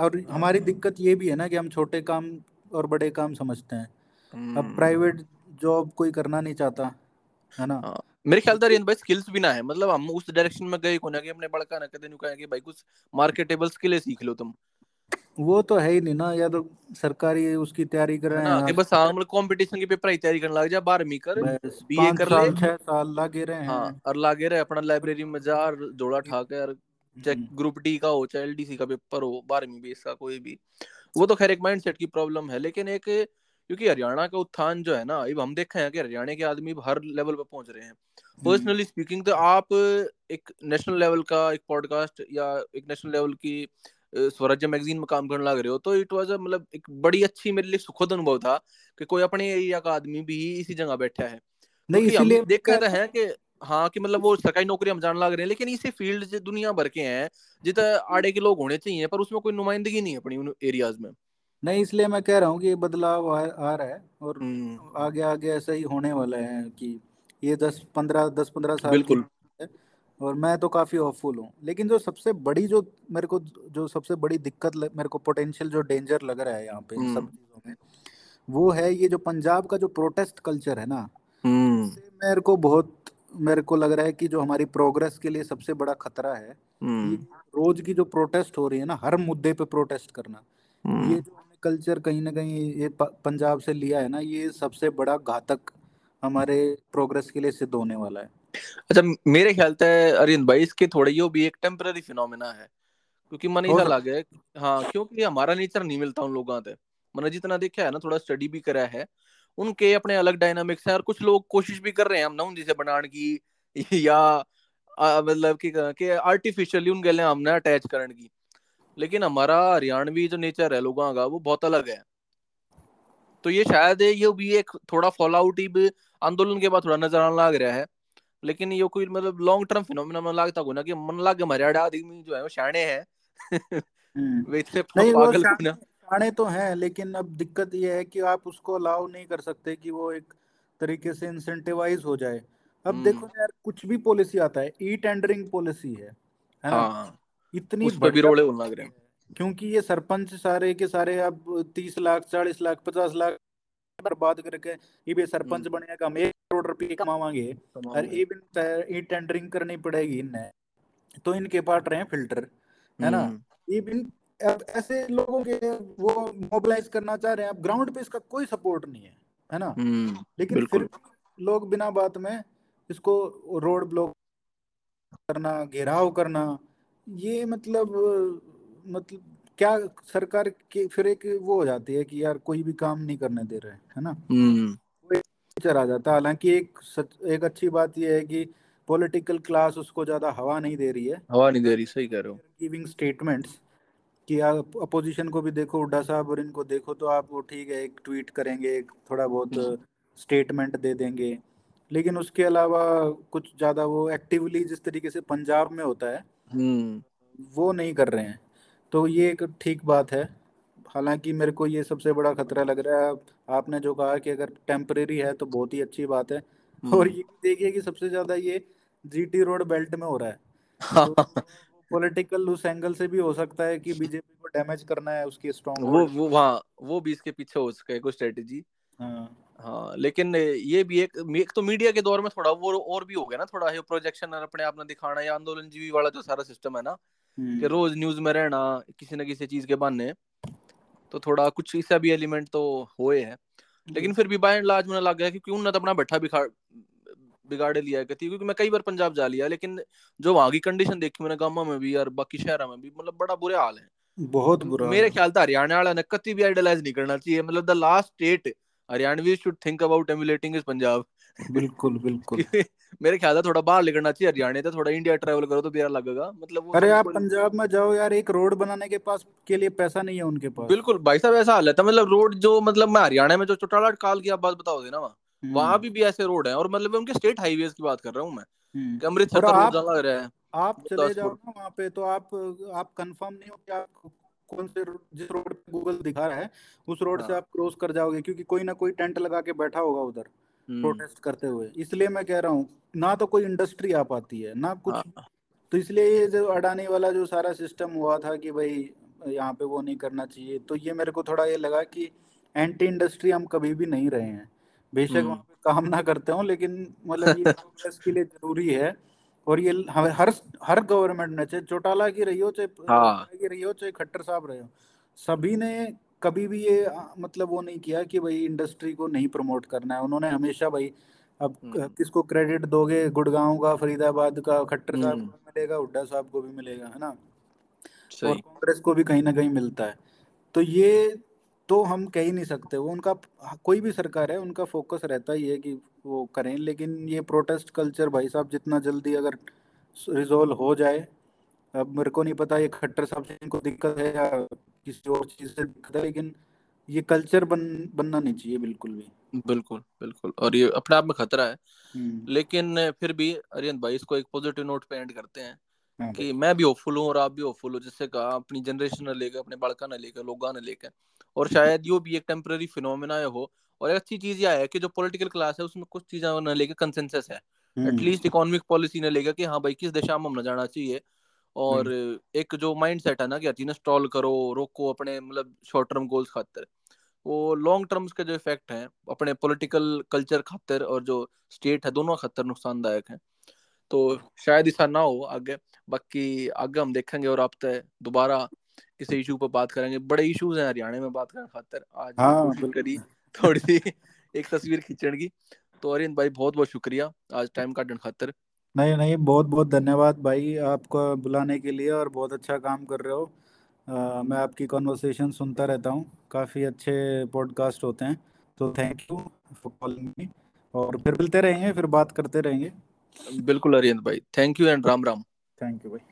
और हमारी दिक्कत ये भी है ना कि हम छोटे काम और बड़े काम समझते हैं। अब प्राइवेट हम्म। जॉब कोई करना नहीं चाहता है ना? हाँ। मेरे ख्याल से भाई स्किल्स भी ना है मतलब हम उस डायरेक्शन में गए कोना कि अपने बड़का ना कदे नुका कि भाई कुछ मार्केटेबल स्किल सीख लो तुम। वो तो है ही नहीं ना या तो सरकारी उसकी तैयारी कर रहे हैं कि बस हाँ मतलब कंपटीशन के पेपर की तैयारी करने लग जा 12वीं कर बीए कर ले। 6 साल लगे रहे हैं। हाँ और लगे रहे अपना लाइब्रेरी में जा और जोड़ा ठा के चाहे ग्रुप डी का हो चाहे एलडीसी का पेपर हो 12वीं बेस का कोई भी। वो तो खैर एक माइंडसेट की प्रॉब्लम है लेकिन एक क्योंकि हरियाणा का उत्थान जो है ना अब हम देखे हैं कि हरियाणा के आदमी हर लेवल पर पहुँच रहे हैं। पर्सनली स्पीकिंग तो आप एक नेशनल लेवल का एक पॉडकास्ट या एक नेशनल लेवल की स्वराज्य मैगजीन में काम करने लग रहे हो तो इट वॉज़ मतलब एक बड़ी अच्छी मेरे लिए सुखद अनुभव था कि कोई अपने एरिया का आदमी भी इसी जगह बैठा है। नहीं इसीलिए देख कर है कि हाँ कि मतलब वो सरकारी नौकरी हम जाने लग रहे हैं लेकिन इसी फ़ील्ड दुनिया भर के हैं जितना आड़े के लोग होने चाहिए पर उसमें कोई नुमाइंदगी नहीं है अपनी उन एरियाज़ में। नहीं इसलिए मैं कह रहा हूँ कि बदलाव आ, आ रहा है और हम्म। आगे आगे ऐसा ही होने वाला है कि ये दस पंद्रह दस पंद्रह साल बिल्कुल। और मैं तो काफ़ी होपफुल हूँ। लेकिन जो सबसे बड़ी जो मेरे को जो सबसे बड़ी दिक्कत लग, मेरे को पोटेंशियल जो डेंजर लग रहा है यहाँ पे सब हम्म। चीज़ों में वो है ये जो पंजाब का जो प्रोटेस्ट कल्चर है ना हम्म। मेरे को बहुत मेरे को लग रहा है कि जो हमारी प्रोग्रेस के लिए सबसे बड़ा खतरा है हम्म। रोज की जो प्रोटेस्ट हो रही है ना हर मुद्दे पे प्रोटेस्ट करना ये हम्म। जो हमने कल्चर कहीं ना कहीं ये पंजाब से लिया है ना ये सबसे बड़ा घातक हमारे प्रोग्रेस के लिए सिद्ध होने वाला है। अच्छा मेरे ख्याल से अरिंद भाई इसके थोड़े यो भी एक टेम्पररी फिनोमेना है क्योंकि मन हो ऐसा लगे हाँ। क्योंकि हमारा नेचर नहीं मिलता उन लोगों से। मैंने जितना देखा है ना थोड़ा स्टडी भी करा है उनके अपने अलग डायनामिक्स हैं और कुछ लोग कोशिश भी कर रहे हैं हम ना उन जैसे बनाने की या मतलब कि कि आर्टिफिशियली उनके लिए हमने अटैच करने की। लेकिन हमारा हरियाणवी जो नेचर है लोगों का वो बहुत अलग है। तो ये शायद ये भी एक थोड़ा फॉल आउट ही आंदोलन के बाद थोड़ा नज़र आने लग रहा है। लेकिन ये कोई मतलब लॉन्ग टर्म फिनोमिना मन लगता को ना कि मन लागे हमारे आदमी जो है वो शाणे है। हम्म। वे इतने पागल ना। शाणे तो हैं लेकिन अब दिक्कत ये है कि आप उसको अलाउ नहीं कर सकते कि वो एक तरीके से इंसेंटिवाइज हो जाए। अब देखो हम्म यार कुछ भी पॉलिसी आता है ई टेंडरिंग पॉलिसी है है ना? हाँ। इतनी उस भी रोड़े लग रहे हैं। क्योंकि ये सरपंच सारे के सारे अब तीस लाख चालीस लाख पचास लाख बर्बाद करके ये भी सरपंच हम्म। बनेगा हम एक करोड़ रुपये कमावांगे। और ये भी ई टेंडरिंग करनी पड़ेगी इन्हें तो इनके पास रहे फ़िल्टर है ना? हम्म। ये भी अब ऐसे लोगों के वो मोबिलाइज करना चाह रहे हैं अब ग्राउंड पे इसका कोई सपोर्ट नहीं है है ना? हम्म लेकिन फिर लोग बिना बात में इसको रोड ब्लॉक करना घेराव करना ये मतलब मतलब क्या सरकार के फिर एक वो हो जाती है कि यार कोई भी काम नहीं करने दे रहे है ना? हम्म। नेचर आ जाता है हालाँकि एक सच, एक अच्छी बात यह है कि पॉलिटिकल क्लास उसको ज़्यादा हवा नहीं दे रही है। हवा नहीं दे रही सही कह रहे हो। गिविंग स्टेटमेंट्स कि आप अपोजिशन को भी देखो हुड्डा साहब और इनको देखो तो आप वो ठीक है एक ट्वीट करेंगे एक थोड़ा बहुत स्टेटमेंट दे देंगे। लेकिन उसके अलावा कुछ ज़्यादा वो एक्टिवली जिस तरीके से पंजाब में होता है हम्म। वो नहीं कर रहे हैं। तो ये एक ठीक बात है। हालाँकि मेरे को ये सबसे बड़ा खतरा लग रहा है आपने जो कहा कि अगर टेम्परेरी है तो बहुत ही अच्छी बात है। और हम्म ये देखिए कि सबसे ज़्यादा ये जीटी रोड बेल्ट में हो रहा है। तो हाँ पॉलिटिकल उस एंगल से भी हो सकता है कि बीजेपी को डैमेज करना है उसकी स्ट्रॉन्ग वो वो वहाँ वो भी इसके पीछे हो सके कोई स्ट्रेटेजी हाँ। हाँ लेकिन ये भी एक एक तो मीडिया के दौर में थोड़ा वो और भी हो गया ना थोड़ा ये प्रोजेक्शन अपने आप ने दिखाना या आंदोलन जीवी वाला जो सारा सिस्टम है ना कि हम्म। रोज न्यूज़ में रहना किसी न किसी चीज़ के बहाने तो थोड़ा कुछ ऐसा भी एलिमेंट तो हुए है। लेकिन फिर भी बाय एंड लार्ज मुझे लग गया कि क्यों ना तो अपना बैठा बिगाड़ बिगाड़ लिया करती क्योंकि मैं कई बार पंजाब जा लिया लेकिन जो वहाँ की कंडीशन देखी मैंने गाँव में भी और बाकी शहरों में भी मतलब बड़ा बुरे हाल है। बहुत बुरा मेरे ख्याल था हरियाणा वाला ने कति भी आइडलाइज नहीं करना चाहिए मतलब the last state Haryanvi should think about emulating is Punjab. बिल्कुल बिल्कुल। मेरे ख्याल से थोड़ा बाहर निकलना चाहिए हरियाणा से थोड़ा इंडिया ट्रैवल करो तो प्यारा लगेगा मतलब अरे आप पंजाब में जाओ यार एक रोड बनाने के पास के लिए पैसा नहीं है उनके पास। बिल्कुल भाई साहब ऐसा हाल है मतलब रोड जो मतलब मैं हरियाणा में जो चौटाला काल की आप बात बताओगे ना वहाँ वहाँ भी भी ऐसे रोड है और मतलब उनके स्टेट हाईवे की बात कर रहा हूँ मैं। हम्म। अमृतसर का रोड लग रहा है। आप चले जाओ ना वहाँ पे तो आप आप कंफर्म नहीं हो कि आप कौन से जिस रोड पे गूगल दिखा रहा है उस रोड से हाँ। आप क्रॉस कर जाओगे क्योंकि कोई ना कोई टेंट लगा के बैठा होगा उधर हम्म। प्रोटेस्ट करते हुए। इसलिए मैं कह रहा हूँ ना तो कोई इंडस्ट्री आ पाती है ना कुछ। हाँ। तो इसलिए ये जो अडानी वाला जो सारा सिस्टम हुआ था कि भाई यहाँ पे वो नहीं करना चाहिए तो ये मेरे को थोड़ा ये लगा कि एंटी इंडस्ट्री हम कभी भी नहीं रहे हैं। बेशक हम्म। वहाँ पे काम ना करते हो लेकिन मतलब ये प्रोग्रेस के लिए ज़रूरी है। और ये हर हर हर गवर्नमेंट ने चाहे चौटाला की रही हो चाहे हाँ। की रही हो चाहे खट्टर साहब रहे हो सभी ने कभी भी ये मतलब वो नहीं किया कि भाई इंडस्ट्री को नहीं प्रमोट करना है। उन्होंने हमेशा भाई अब हम्म। किसको क्रेडिट दोगे? गुड़गांव का फरीदाबाद का खट्टर साहब हम्म। को मिलेगा हुड्डा साहब को भी मिलेगा है ना? और कांग्रेस को भी कहीं ना कहीं मिलता है। तो ये तो हम कह ही नहीं सकते। वो उनका कोई भी सरकार है उनका फोकस रहता ही है कि वो करें लेकिन ये प्रोटेस्ट कल्चर भाई साहब जितना जल्दी अगर रिजोल्व हो जाए अब मेरे को नहीं पता ये खट्टर साहब से इनको दिक्कत है या किसी और चीज़ से दिक्कत है लेकिन ये कल्चर बन बनना नहीं चाहिए बिल्कुल भी। बिल्कुल बिल्कुल और ये अपने आप में खतरा है। हम्म। लेकिन फिर भी अरियन भाई इसको एक पॉजिटिव नोट पे एंड करते हैं हाँ कि मैं भी होपफुल हूँ और आप भी होपफुल हो जिससे कहा अपनी जनरेशन ने लेकर अपने बालका ने लेकर लोगा ने लेकर और शायद यो भी एक टेम्पररी फिनोमेना हो। और एक अच्छी चीज़ यह है कि जो पॉलिटिकल क्लास है उसमें कुछ चीज़ें न लेके कंसेंसस है। एटलीस्ट इकोनॉमिक पॉलिसी ने लेगा कि हाँ भाई किस दिशा में हमने जाना चाहिए। और हम्म। एक जो माइंड सेट है ना कि चीज़ स्टॉल करो रोको अपने मतलब शॉर्ट टर्म गोल्स खातर। वो लॉन्ग टर्म्स के जो इफ़ेक्ट हैं अपने पॉलिटिकल कल्चर खातर और जो स्टेट है दोनों खातर नुकसानदायक हैं। तो शायद ऐसा ना हो आगे बाकी आगे हम देखेंगे और आप दोबारा किसी इशू पर बात करेंगे। बड़े इश्यूज़ हैं हरियाणा में बात करने खातिर। आज हाँ करी थोड़ी सी एक तस्वीर खींचने की। तो अरिंद भाई बहुत बहुत शुक्रिया आज टाइम काटने खातिर। नहीं नहीं बहुत बहुत धन्यवाद भाई आपको बुलाने के लिए और बहुत अच्छा काम कर रहे हो। अ, मैं आपकी कॉन्वर्सेशन सुनता रहता हूँ। काफ़ी अच्छे पॉडकास्ट होते हैं। तो thank you for calling me और फिर मिलते रहेंगे फिर बात करते रहेंगे। बिल्कुल अरिंद भाई। Thank you and Ram Ram. Thank you भाई।